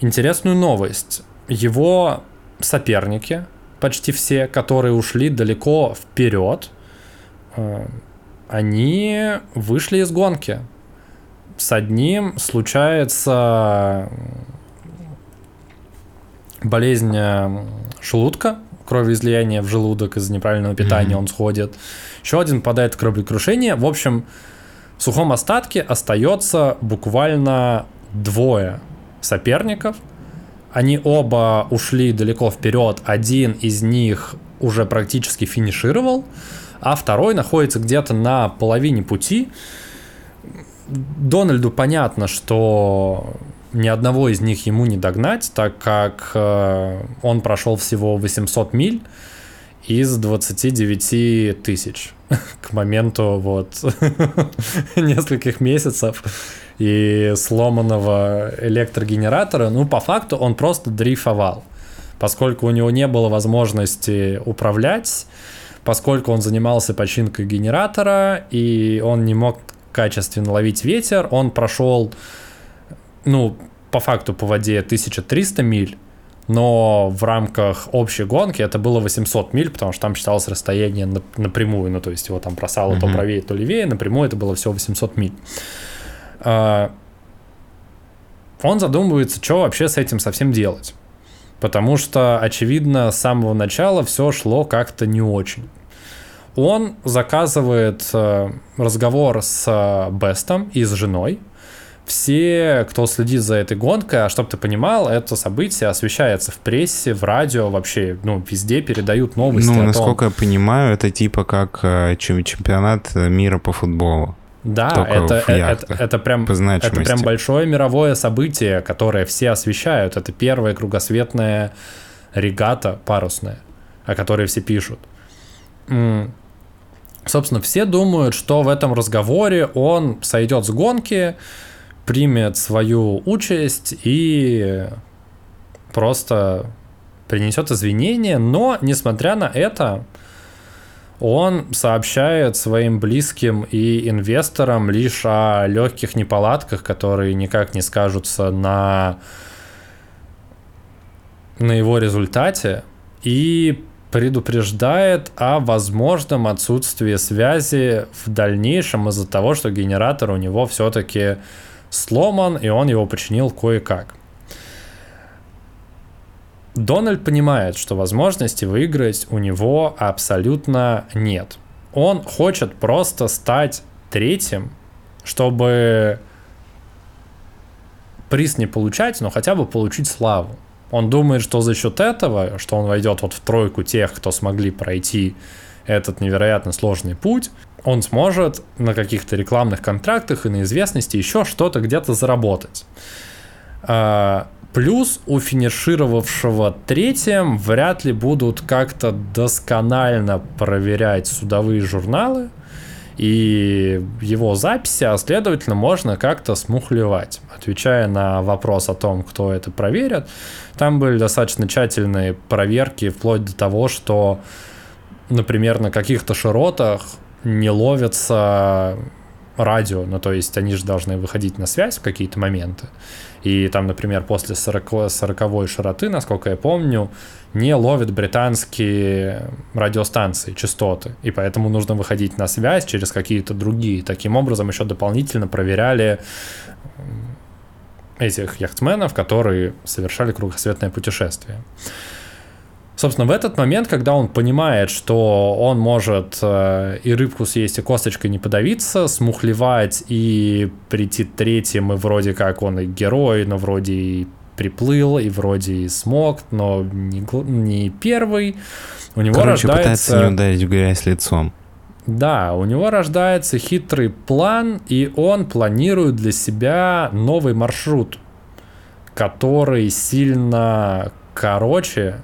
интересную новость. Его соперники, почти все, которые ушли далеко вперед, э, они вышли из гонки. С одним случается болезнь э, желудка, кровоизлияние в желудок из-за неправильного питания mm-hmm. он сходит. Еще один падает в кораблекрушение. В общем, в сухом остатке остается буквально двое соперников. Они оба ушли далеко вперед. Один из них уже практически финишировал, а второй находится где-то на половине пути. Дональду понятно, что ни одного из них ему не догнать, так как э, он прошел всего 800 миль из 29 тысяч к моменту вот нескольких месяцев и сломанного электрогенератора. Ну, по факту он просто дрейфовал, поскольку у него не было возможности управлять, поскольку он занимался починкой генератора, и он не мог качественно ловить ветер, он прошел ну, по факту по воде 1300 миль, но в рамках общей гонки это было 800 миль, потому что там считалось расстояние напрямую, ну, то есть его там бросало mm-hmm. то правее, то левее, напрямую это было всего 800 миль. А, он задумывается, что вообще с этим совсем делать. Потому что, очевидно, с самого начала все шло как-то не очень. Он заказывает э, разговор с э, Бестом и с женой, все, кто следит за этой гонкой, а чтобы ты понимал, это событие освещается в прессе, в радио, вообще, ну, везде передают новости. Ну, насколько я понимаю, это типа как э, чемпионат мира по футболу. Да, это, э, это, это, прям, это прям большое мировое событие, которое все освещают. Это первая кругосветная регата парусная, о которой все пишут. Собственно, все думают, что в этом разговоре он сойдет с гонки, примет свою участь и просто принесет извинения, но, несмотря на это, он сообщает своим близким и инвесторам лишь о легких неполадках, которые никак не скажутся на, на его результате, и предупреждает о возможном отсутствии связи в дальнейшем из-за того, что генератор у него все-таки сломан, и он его починил кое-как. Дональд понимает, что возможности выиграть у него абсолютно нет. Он хочет просто стать третьим, чтобы приз не получать, но хотя бы получить славу. Он думает, что за счет этого, что он войдет вот в тройку тех, кто смогли пройти этот невероятно сложный путь, он сможет на каких-то рекламных контрактах и на известности еще что-то где-то заработать. А, плюс у финишировавшего третьим вряд ли будут как-то досконально проверять судовые журналы и его записи, а следовательно можно как-то смухлевать. Отвечая на вопрос о том, кто это проверит, там были достаточно тщательные проверки, вплоть до того, что, например, на каких-то широтах не ловятся радио, ну то есть они же должны выходить на связь в какие-то моменты. И там, например, после 40, 40 широты, насколько я помню, не ловят британские радиостанции, частоты. И поэтому нужно выходить на связь через какие-то другие. Таким образом, еще дополнительно проверяли этих яхтсменов, которые совершали кругосветное путешествие. Собственно, в этот момент, когда он понимает, что он может э, и рыбку съесть, и косточкой не подавиться, смухлевать и прийти третьим, и вроде как он и герой, но вроде и приплыл, и вроде и смог, но не, не первый, у него Короче, рождается... пытается не ударить в грязь лицом. Да, у него рождается хитрый план, и он планирует для себя новый маршрут, который сильно короче,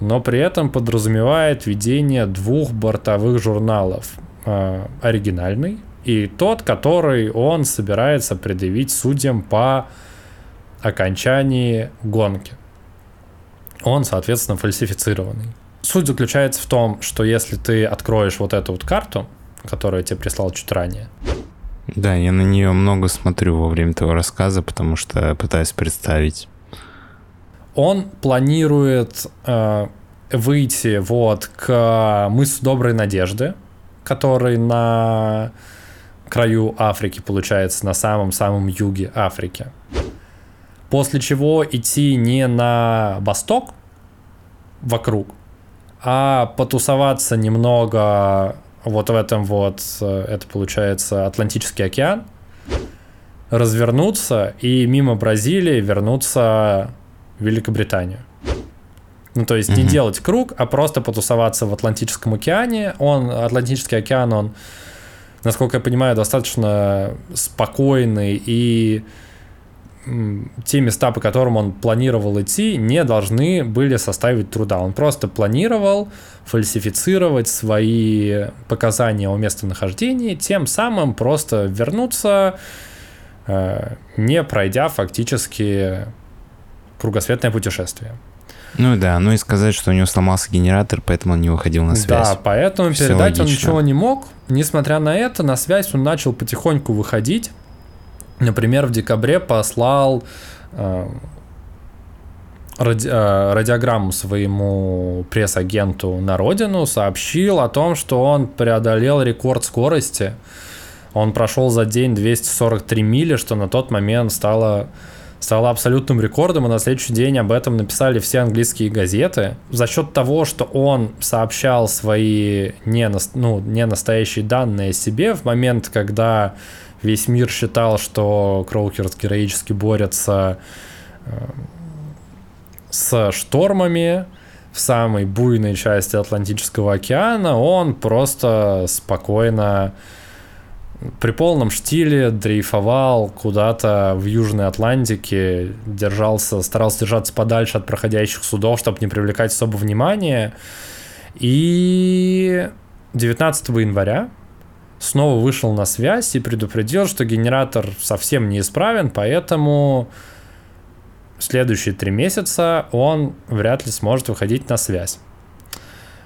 но при этом подразумевает ведение двух бортовых журналов. Э, оригинальный и тот, который он собирается предъявить судьям по окончании гонки. Он, соответственно, фальсифицированный. Суть заключается в том, что если ты откроешь вот эту вот карту, которую я тебе прислал чуть ранее, Да, я на нее много смотрю во время твоего рассказа, потому что пытаюсь представить. Он планирует э, выйти вот к мысу Доброй Надежды, который на краю Африки, получается, на самом-самом юге Африки. После чего идти не на восток, вокруг, а потусоваться немного вот в этом вот, э, это получается Атлантический океан, развернуться и мимо Бразилии вернуться в Великобританию. Ну, то есть не Мгм. делать круг, а просто потусоваться в Атлантическом океане. Он, Атлантический океан, он, насколько я понимаю, достаточно спокойный и те места, по которым он планировал идти, не должны были составить труда. Он просто планировал фальсифицировать свои показания о местонахождении, тем самым просто вернуться, э, не пройдя фактически кругосветное путешествие. Ну да, ну и сказать, что у него сломался генератор, поэтому он не выходил на связь. Да, поэтому Всё передать он логично. ничего не мог. Несмотря на это, на связь он начал потихоньку выходить. Например, в декабре послал э, ради- э, радиограмму своему пресс-агенту на родину, сообщил о том, что он преодолел рекорд скорости. Он прошел за день 243 мили, что на тот момент стало стало абсолютным рекордом, и на следующий день об этом написали все английские газеты. За счет того, что он сообщал свои не, ну, не настоящие данные себе в момент, когда весь мир считал, что Кроухёрст героически борется э, с штормами в самой буйной части Атлантического океана, он просто спокойно при полном штиле дрейфовал куда-то в Южной Атлантике, держался, старался держаться подальше от проходящих судов, чтобы не привлекать особо внимания. И 19 января снова вышел на связь и предупредил, что генератор совсем неисправен, поэтому следующие три месяца он вряд ли сможет выходить на связь.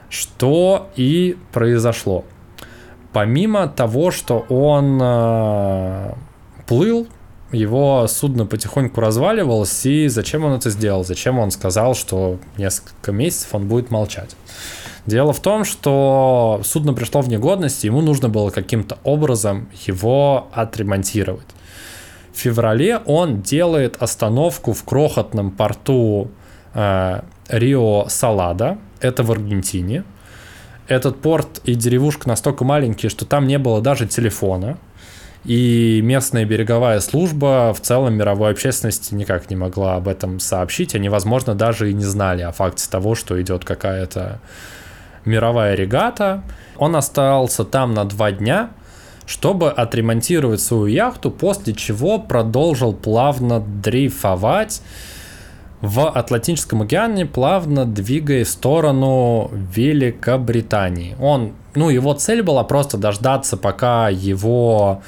Что и произошло. Помимо того, что он э, плыл, его судно потихоньку разваливалось, и зачем он это сделал? Зачем он сказал, что несколько месяцев он будет молчать? Дело в том, что судно пришло в негодность, и ему нужно было каким-то образом его отремонтировать. В феврале он делает остановку в крохотном порту э, Рио Салада, это в Аргентине. Этот порт и деревушка настолько маленькие, что там не было даже телефона. И местная береговая служба в целом мировой общественности никак не могла об этом сообщить. Они, возможно, даже и не знали о факте того, что идет какая-то мировая регата. Он остался там на два дня, чтобы отремонтировать свою яхту, после чего продолжил плавно дрейфовать в Атлантическом океане, плавно двигая в сторону Великобритании. Он, ну, его цель была просто дождаться, пока его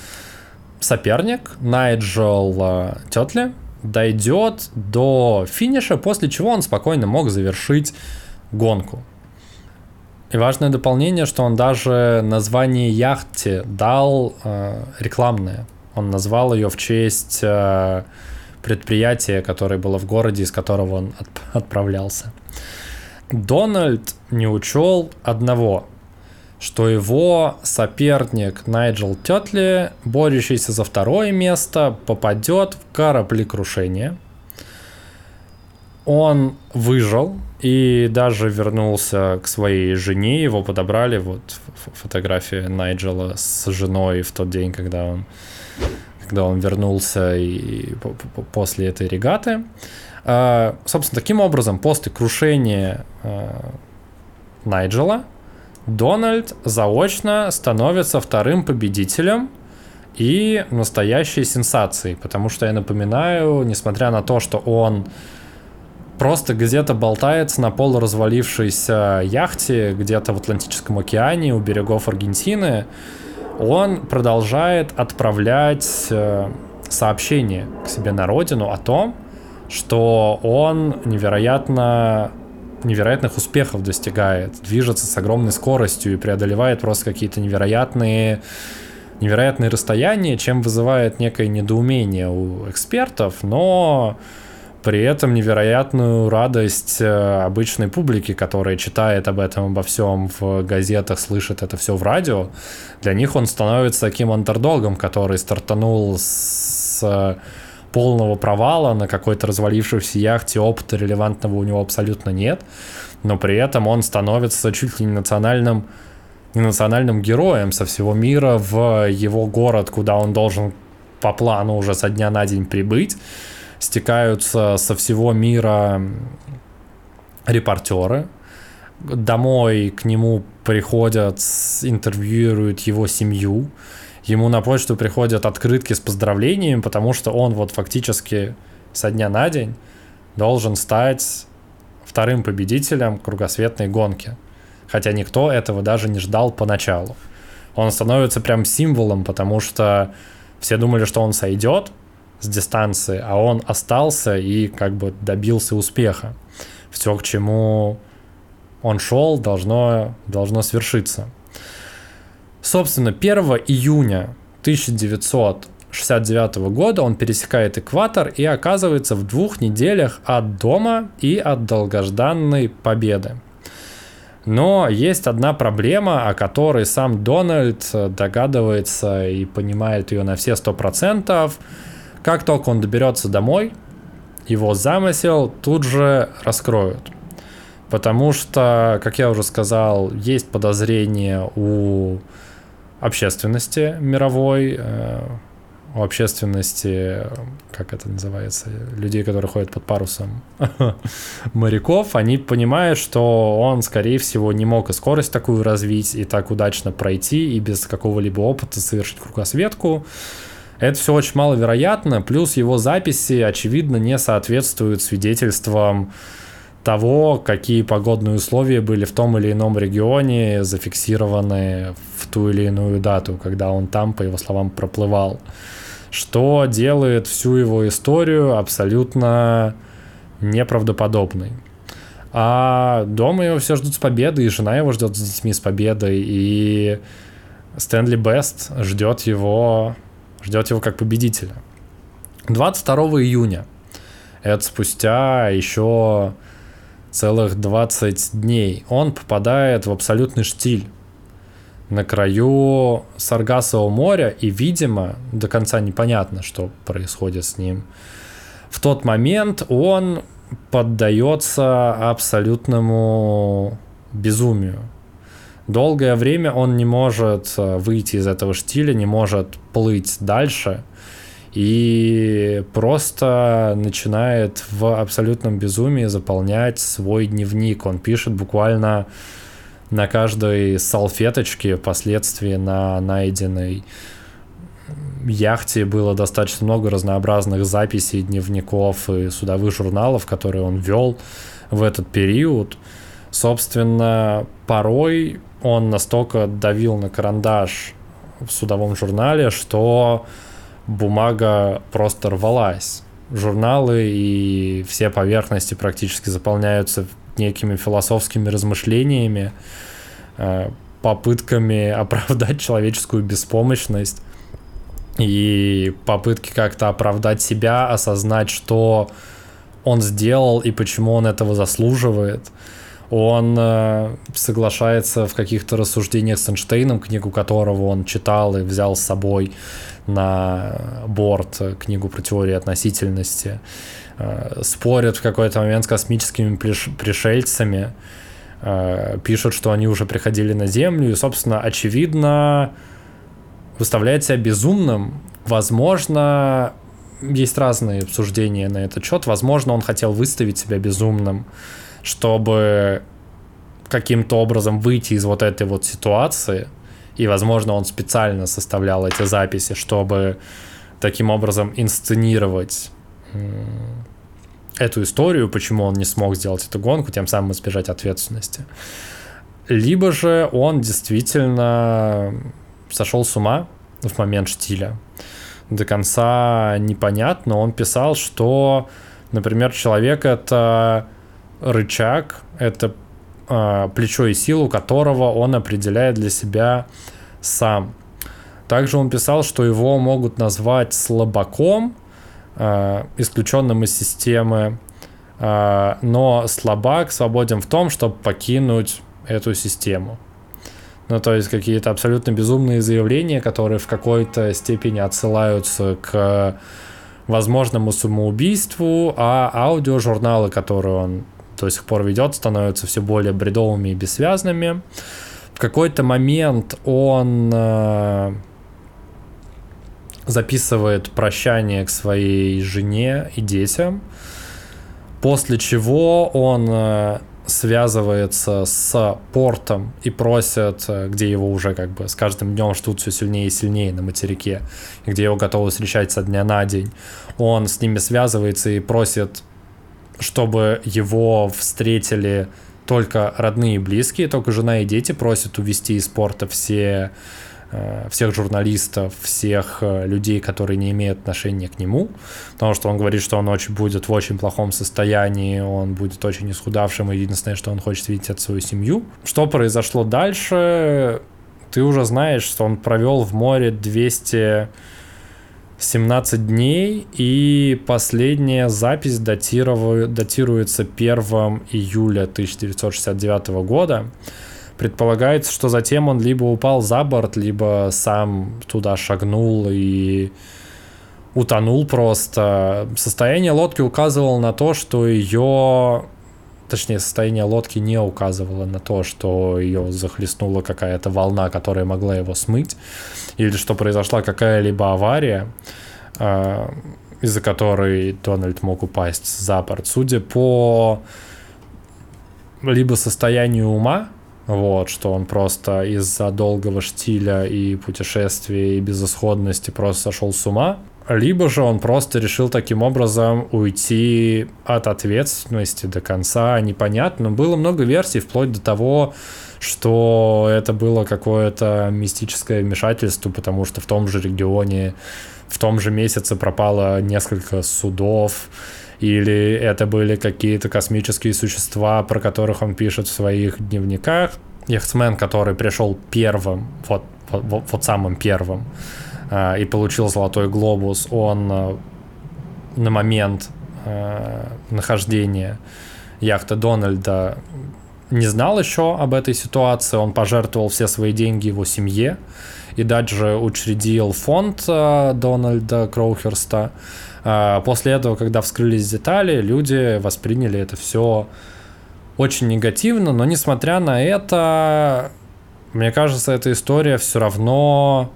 соперник Найджел э, Тетли дойдет до финиша, после чего он спокойно мог завершить гонку. И важное дополнение, что он даже название яхте дал э, рекламное. Он назвал ее в честь э, предприятия, которое было в городе, из которого он от, отправлялся. Дональд не учел одного, что его соперник Найджел Тетли, борющийся за второе место, попадет в кораблекрушение. Он выжил и даже вернулся к своей жене. Его подобрали. Вот фотография Найджела с женой в тот день, когда он, когда он вернулся и после этой регаты. А, собственно, таким образом, после крушения а, Найджела, Дональд заочно становится вторым победителем и настоящей сенсацией, потому что я напоминаю, несмотря на то, что он просто где-то болтается на полуразвалившейся яхте где-то в Атлантическом океане у берегов Аргентины, он продолжает отправлять э, сообщения к себе на родину о том, что он невероятно невероятных успехов достигает, движется с огромной скоростью и преодолевает просто какие-то невероятные невероятные расстояния, чем вызывает некое недоумение у экспертов, но при этом невероятную радость э, обычной публики, которая читает об этом обо всем в газетах, слышит это все в радио. Для них он становится таким андердогом, который стартанул с полного провала на какой-то развалившейся яхте, опыта релевантного у него абсолютно нет, но при этом он становится чуть ли не национальным, не национальным героем со всего мира в его город, куда он должен по плану уже со дня на день прибыть. Стекаются со всего мира репортеры, домой к нему приходят, интервьюируют его семью, ему на почту приходят открытки с поздравлениями, потому что он вот фактически со дня на день должен стать вторым победителем кругосветной гонки. Хотя никто этого даже не ждал поначалу. Он становится прям символом, потому что все думали, что он сойдет с дистанции, а он остался и как бы добился успеха. Все, к чему он шел, должно, должно свершиться. Собственно, 1 июня 1969 года он пересекает экватор и оказывается в двух неделях от дома и от долгожданной победы. Но есть одна проблема, о которой сам Дональд догадывается и понимает ее на все сто процентов. Как только он доберется домой, его замысел тут же раскроют. Потому что, как я уже сказал, есть подозрение у общественности мировой, э, у общественности, как это называется, людей, которые ходят под парусом, моряков, они понимают, что он, скорее всего, не мог и скорость такую развить, и так удачно пройти, и без какого-либо опыта совершить кругосветку. Это все очень маловероятно, плюс его записи, очевидно, не соответствуют свидетельствам того, какие погодные условия были в том или ином регионе зафиксированы в ту или иную дату, когда он там, по его словам, проплывал. Что делает всю его историю абсолютно неправдоподобной. А дома его все ждут с победой, и жена его ждет с детьми с победой, и Стэнли Бест ждет его, ждет его как победителя. 22 июня, это спустя еще целых 20 дней, он попадает в абсолютный штиль на краю Саргасового моря, и, видимо, до конца непонятно, что происходит с ним. В тот момент он поддается абсолютному безумию. Долгое время он не может э, выйти из этого штиля, не может плыть дальше – и просто начинает в абсолютном безумии заполнять свой дневник. Он пишет буквально на каждой салфеточке впоследствии на найденной яхте было достаточно много разнообразных записей, дневников и судовых журналов, которые он вел в этот период. Собственно, порой он настолько давил на карандаш в судовом журнале, что бумага просто рвалась. Журналы и все поверхности практически заполняются некими философскими размышлениями, э, попытками оправдать человеческую беспомощность и попытки как-то оправдать себя, осознать, что он сделал и почему он этого заслуживает. Он э, соглашается в каких-то рассуждениях с Эйнштейном, книгу которого он читал и взял с собой на борт книгу про теорию относительности. Э, спорят в какой-то момент с космическими пришельцами. Э, пишут, что они уже приходили на Землю. И, собственно, очевидно, выставляет себя безумным. Возможно, есть разные обсуждения на этот счет. Возможно, он хотел выставить себя безумным, чтобы каким-то образом выйти из вот этой вот ситуации. И, возможно, он специально составлял эти записи, чтобы таким образом инсценировать эту историю, почему он не смог сделать эту гонку, тем самым избежать ответственности. Либо же он действительно сошел с ума в момент штиля. До конца непонятно. Он писал, что, например, человек это рычаг, это э, плечо и силу которого он определяет для себя сам. Также он писал, что его могут назвать слабаком, э, исключенным из системы, э, но слабак свободен в том, чтобы покинуть эту систему. Ну, то есть какие-то абсолютно безумные заявления, которые в какой-то степени отсылаются к возможному самоубийству, а аудиожурналы, которые он до сих пор ведет, становятся все более бредовыми и бессвязными. В какой-то момент он э, записывает прощание к своей жене и детям, после чего он э, связывается с портом и просят, э, где его уже как бы с каждым днем ждут все сильнее и сильнее на материке, где его готовы встречать со дня на день. Он с ними связывается и просит, чтобы его встретили только родные и близкие, только жена и дети просят увести из порта все Э, всех журналистов, всех э, людей, которые не имеют отношения к нему, потому что он говорит, что он очень будет в очень плохом состоянии, он будет очень исхудавшим, и единственное, что он хочет видеть, это свою семью. Что произошло дальше, ты уже знаешь, что он провел в море 217 дней, и последняя запись датируется 1 июля 1969 года. Предполагается, что затем он либо упал за борт, либо сам туда шагнул и утонул просто. Состояние лодки указывало на то, что ее... Точнее, состояние лодки не указывало на то, что ее захлестнула какая-то волна, которая могла его смыть, или что произошла какая-либо авария, а, из-за которой Дональд мог упасть за борт. Судя по либо состоянию ума, вот, что он просто из-за долгого штиля и путешествия и безысходности просто сошел с ума. Либо же он просто решил таким образом уйти от ответственности до конца, непонятно. Было много версий, вплоть до того, что это было какое-то мистическое вмешательство, потому что в том же регионе, в том же месяце пропало несколько судов, или это были какие-то космические существа, про которых он пишет в своих дневниках. Яхтсмен, который пришел первым, вот, вот, вот самым первым, э, и получил золотой глобус, он э, на момент э, нахождения яхты Дональда не знал еще об этой ситуации, он пожертвовал все свои деньги его семье и даже учредил фонд Дональда Кроухерста, после этого, когда вскрылись детали, люди восприняли это все очень негативно, но несмотря на это, мне кажется, эта история все равно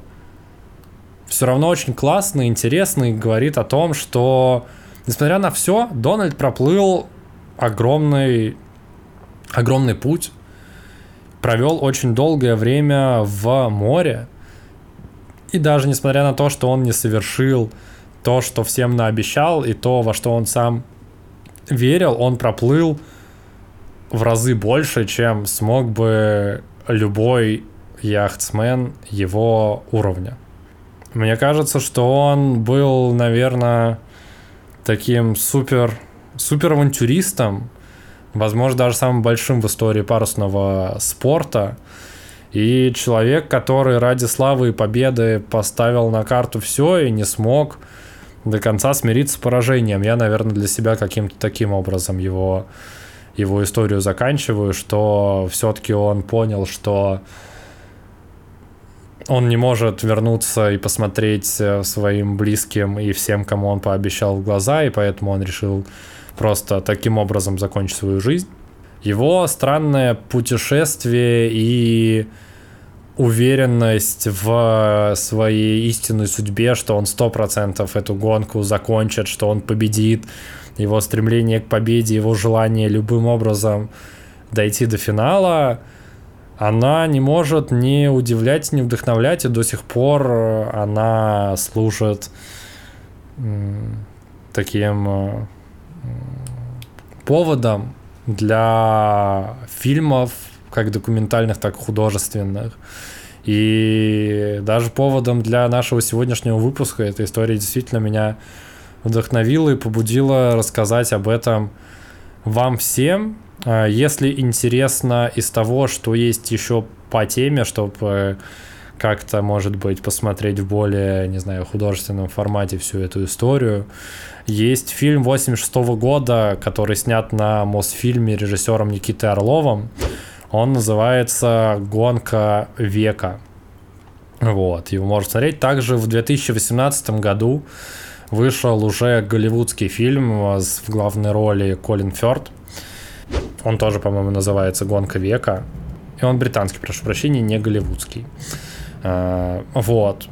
все равно очень классно, интересно и говорит о том, что несмотря на все, Дональд проплыл огромный, огромный путь, провел очень долгое время в море, и даже несмотря на то, что он не совершил то, что всем наобещал, и то, во что он сам верил, он проплыл в разы больше, чем смог бы любой яхтсмен его уровня. Мне кажется, что он был, наверное, таким супер, супер авантюристом, возможно, даже самым большим в истории парусного спорта. И человек, который ради славы и победы поставил на карту все и не смог до конца смириться с поражением. Я, наверное, для себя каким-то таким образом его, его историю заканчиваю, что все-таки он понял, что он не может вернуться и посмотреть э, своим близким и всем, кому он пообещал в глаза, и поэтому он решил просто таким образом закончить свою жизнь. Его странное путешествие и уверенность в своей истинной судьбе, что он сто процентов эту гонку закончит, что он победит, его стремление к победе, его желание любым образом дойти до финала, она не может не удивлять, не вдохновлять, и до сих пор она служит таким поводом для фильмов, как документальных, так и художественных. И даже поводом для нашего сегодняшнего выпуска эта история действительно меня вдохновила и побудила рассказать об этом вам всем. А, если интересно из того, что есть еще по теме, чтобы как-то, может быть, посмотреть в более, не знаю, художественном формате всю эту историю. Есть фильм 86 года, который снят на Мосфильме режиссером Никитой Орловым. Он называется «Гонка века». Вот, его можно смотреть. Также в 2018 году вышел уже голливудский фильм в главной роли Колин Фёрд. Он тоже, по-моему, называется «Гонка века». И он британский, прошу прощения, не голливудский. А, вот.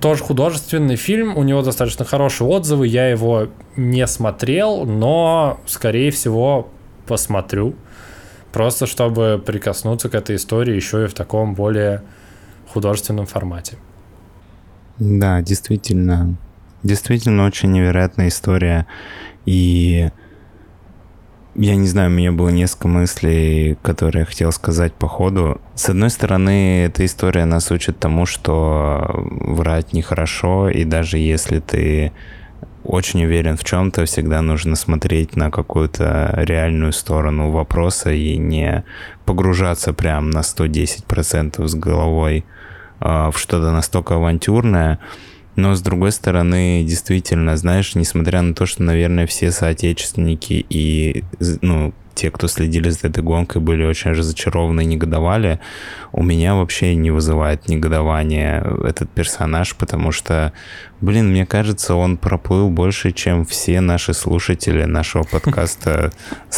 Тоже художественный фильм, у него достаточно хорошие отзывы, я его не смотрел, но, скорее всего, посмотрю. Просто чтобы прикоснуться к этой истории еще и в таком более художественном формате. Да, действительно, действительно очень невероятная история. И я не знаю, у меня было несколько мыслей, которые я хотел сказать по ходу. С одной стороны, эта история нас учит тому, что врать нехорошо, и даже если ты очень уверен в чем-то, всегда нужно смотреть на какую-то реальную сторону вопроса и не погружаться прям на 110% с головой э, в что-то настолько авантюрное. Но, с другой стороны, действительно, знаешь, несмотря на то, что, наверное, все соотечественники и, ну, те, кто следили за этой гонкой, были очень разочарованы и негодовали. У меня вообще не вызывает негодования этот персонаж, потому что, блин, мне кажется, он проплыл больше, чем все наши слушатели нашего подкаста.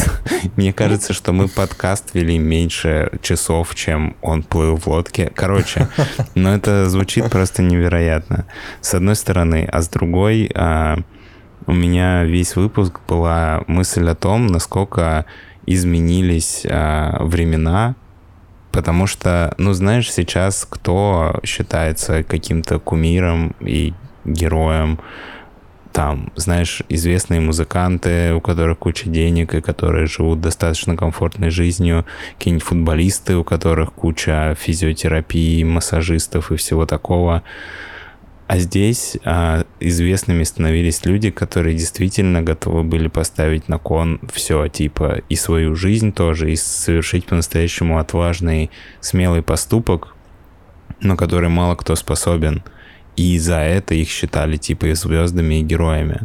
Мне кажется, что мы подкаст вели меньше часов, чем он плыл в лодке. Короче, но это звучит просто невероятно. С одной стороны, а с другой а, у меня весь выпуск была мысль о том, насколько изменились э, времена, потому что, ну, знаешь, сейчас кто считается каким-то кумиром и героем, там, знаешь, известные музыканты, у которых куча денег и которые живут достаточно комфортной жизнью, какие-нибудь футболисты, у которых куча физиотерапии, массажистов и всего такого. А здесь а, известными становились люди, которые действительно готовы были поставить на кон все, типа и свою жизнь тоже, и совершить по-настоящему отважный, смелый поступок, на который мало кто способен. И за это их считали типа и звездами, и героями.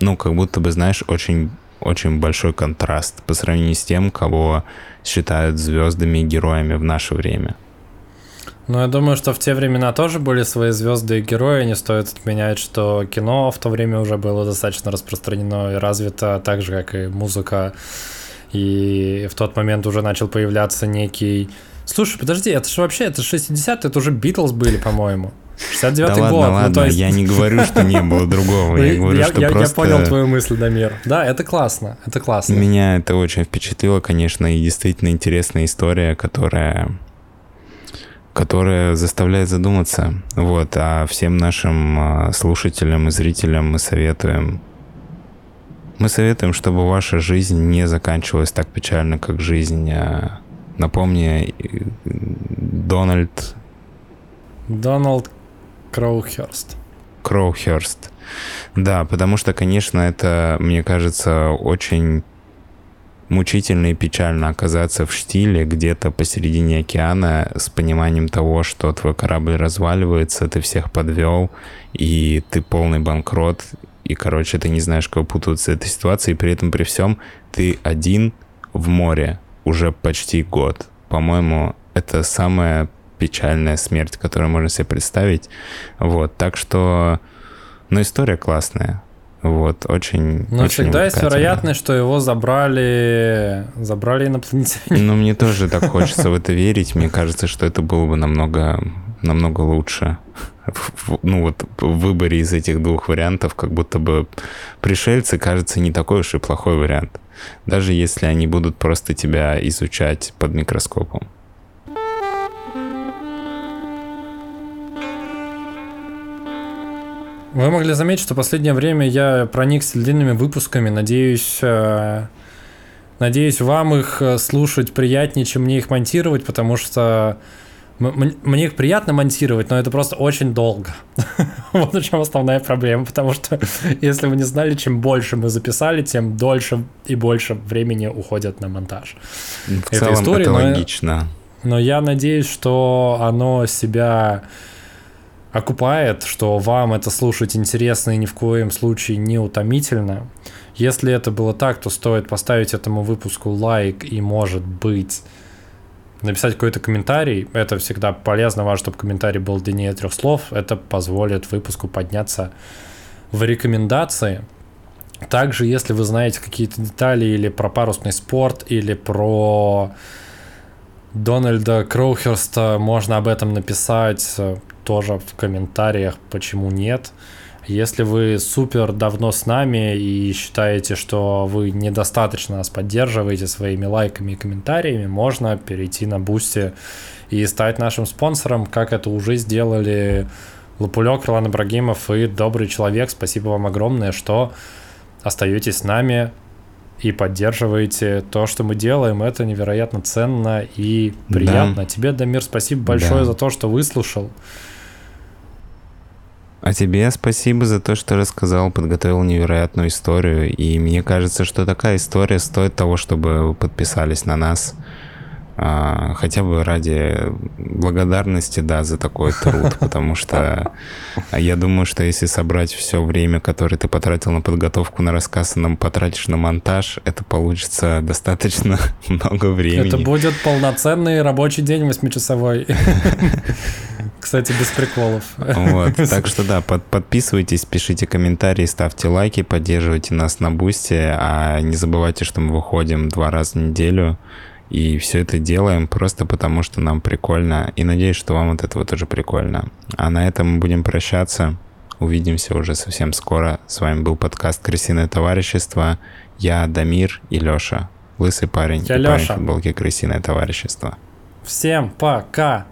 Ну, как будто бы, знаешь, очень очень большой контраст по сравнению с тем, кого считают звездами и героями в наше время. Ну, я думаю, что в те времена тоже были свои звезды и герои. Не стоит отменять, что кино в то время уже было достаточно распространено и развито, так же, как и музыка. И в тот момент уже начал появляться некий... Слушай, подожди, это же вообще, это 60-е, это уже Битлз были, по-моему. 69-й да год. Ладно, ну, ладно, то есть... я не говорю, что не было другого. Я говорю, я, что я, просто... Я понял твою мысль, Дамир. Да, это классно, это классно. Меня это очень впечатлило, конечно, и действительно интересная история, которая которая заставляет задуматься. Вот, а всем нашим а, слушателям и зрителям мы советуем мы советуем, чтобы ваша жизнь не заканчивалась так печально, как жизнь. А, напомни, Дональд... Дональд Кроухерст. Кроухерст. Да, потому что, конечно, это, мне кажется, очень мучительно и печально оказаться в штиле где-то посередине океана с пониманием того, что твой корабль разваливается, ты всех подвел, и ты полный банкрот, и, короче, ты не знаешь, как выпутываться из этой ситуации, и при этом при всем ты один в море уже почти год. По-моему, это самая печальная смерть, которую можно себе представить. Вот, так что, ну, история классная. Вот, очень Но очень всегда есть вероятность, что его забрали, забрали инопланетяне. Ну, мне тоже так хочется в это верить. Мне кажется, что это было бы намного, намного лучше. Ну вот в выборе из этих двух вариантов, как будто бы пришельцы, кажется, не такой уж и плохой вариант. Даже если они будут просто тебя изучать под микроскопом. Вы могли заметить, что в последнее время я проникся длинными выпусками. Надеюсь, э, надеюсь, вам их э, слушать приятнее, чем мне их монтировать, потому что мне их приятно монтировать, но это просто очень долго. Вот в чем основная проблема, потому что, если вы не знали, чем больше мы записали, тем дольше и больше времени уходит на монтаж. В Это целом история, это но логично. Но я надеюсь, что оно себя окупает, что вам это слушать интересно и ни в коем случае не утомительно. Если это было так, то стоит поставить этому выпуску лайк и, может быть, написать какой-то комментарий. Это всегда полезно, важно, чтобы комментарий был длиннее трех слов. Это позволит выпуску подняться в рекомендации. Также, если вы знаете какие-то детали или про парусный спорт, или про Дональда Кроухерста, можно об этом написать тоже в комментариях, почему нет. Если вы супер давно с нами и считаете, что вы недостаточно нас поддерживаете своими лайками и комментариями, можно перейти на Бусти и стать нашим спонсором, как это уже сделали Лопулек, Ролан Ибрагимов и Добрый Человек. Спасибо вам огромное, что остаетесь с нами и поддерживаете то, что мы делаем. Это невероятно ценно и приятно. Тебе, Дамир, спасибо большое Да. за то, что выслушал. А тебе спасибо за то, что рассказал, подготовил невероятную историю. И мне кажется, что такая история стоит того, чтобы вы подписались на нас. А, хотя бы ради благодарности, да, за такой труд, потому что я думаю, что если собрать все время, которое ты потратил на подготовку, на рассказ, и нам потратишь на монтаж, это получится достаточно много времени. Это будет полноценный рабочий день восьмичасовой. Кстати, без приколов. Вот, так что да, под- подписывайтесь, пишите комментарии, ставьте лайки, поддерживайте нас на бусте, а не забывайте, что мы выходим два раза в неделю, и все это делаем просто потому, что нам прикольно, и надеюсь, что вам от этого тоже прикольно. А на этом мы будем прощаться, увидимся уже совсем скоро. С вами был подкаст «Крысиное товарищество», я Я и Лёша, лысый парень Я и парень в футболке «Крысиное товарищество». Всем пока!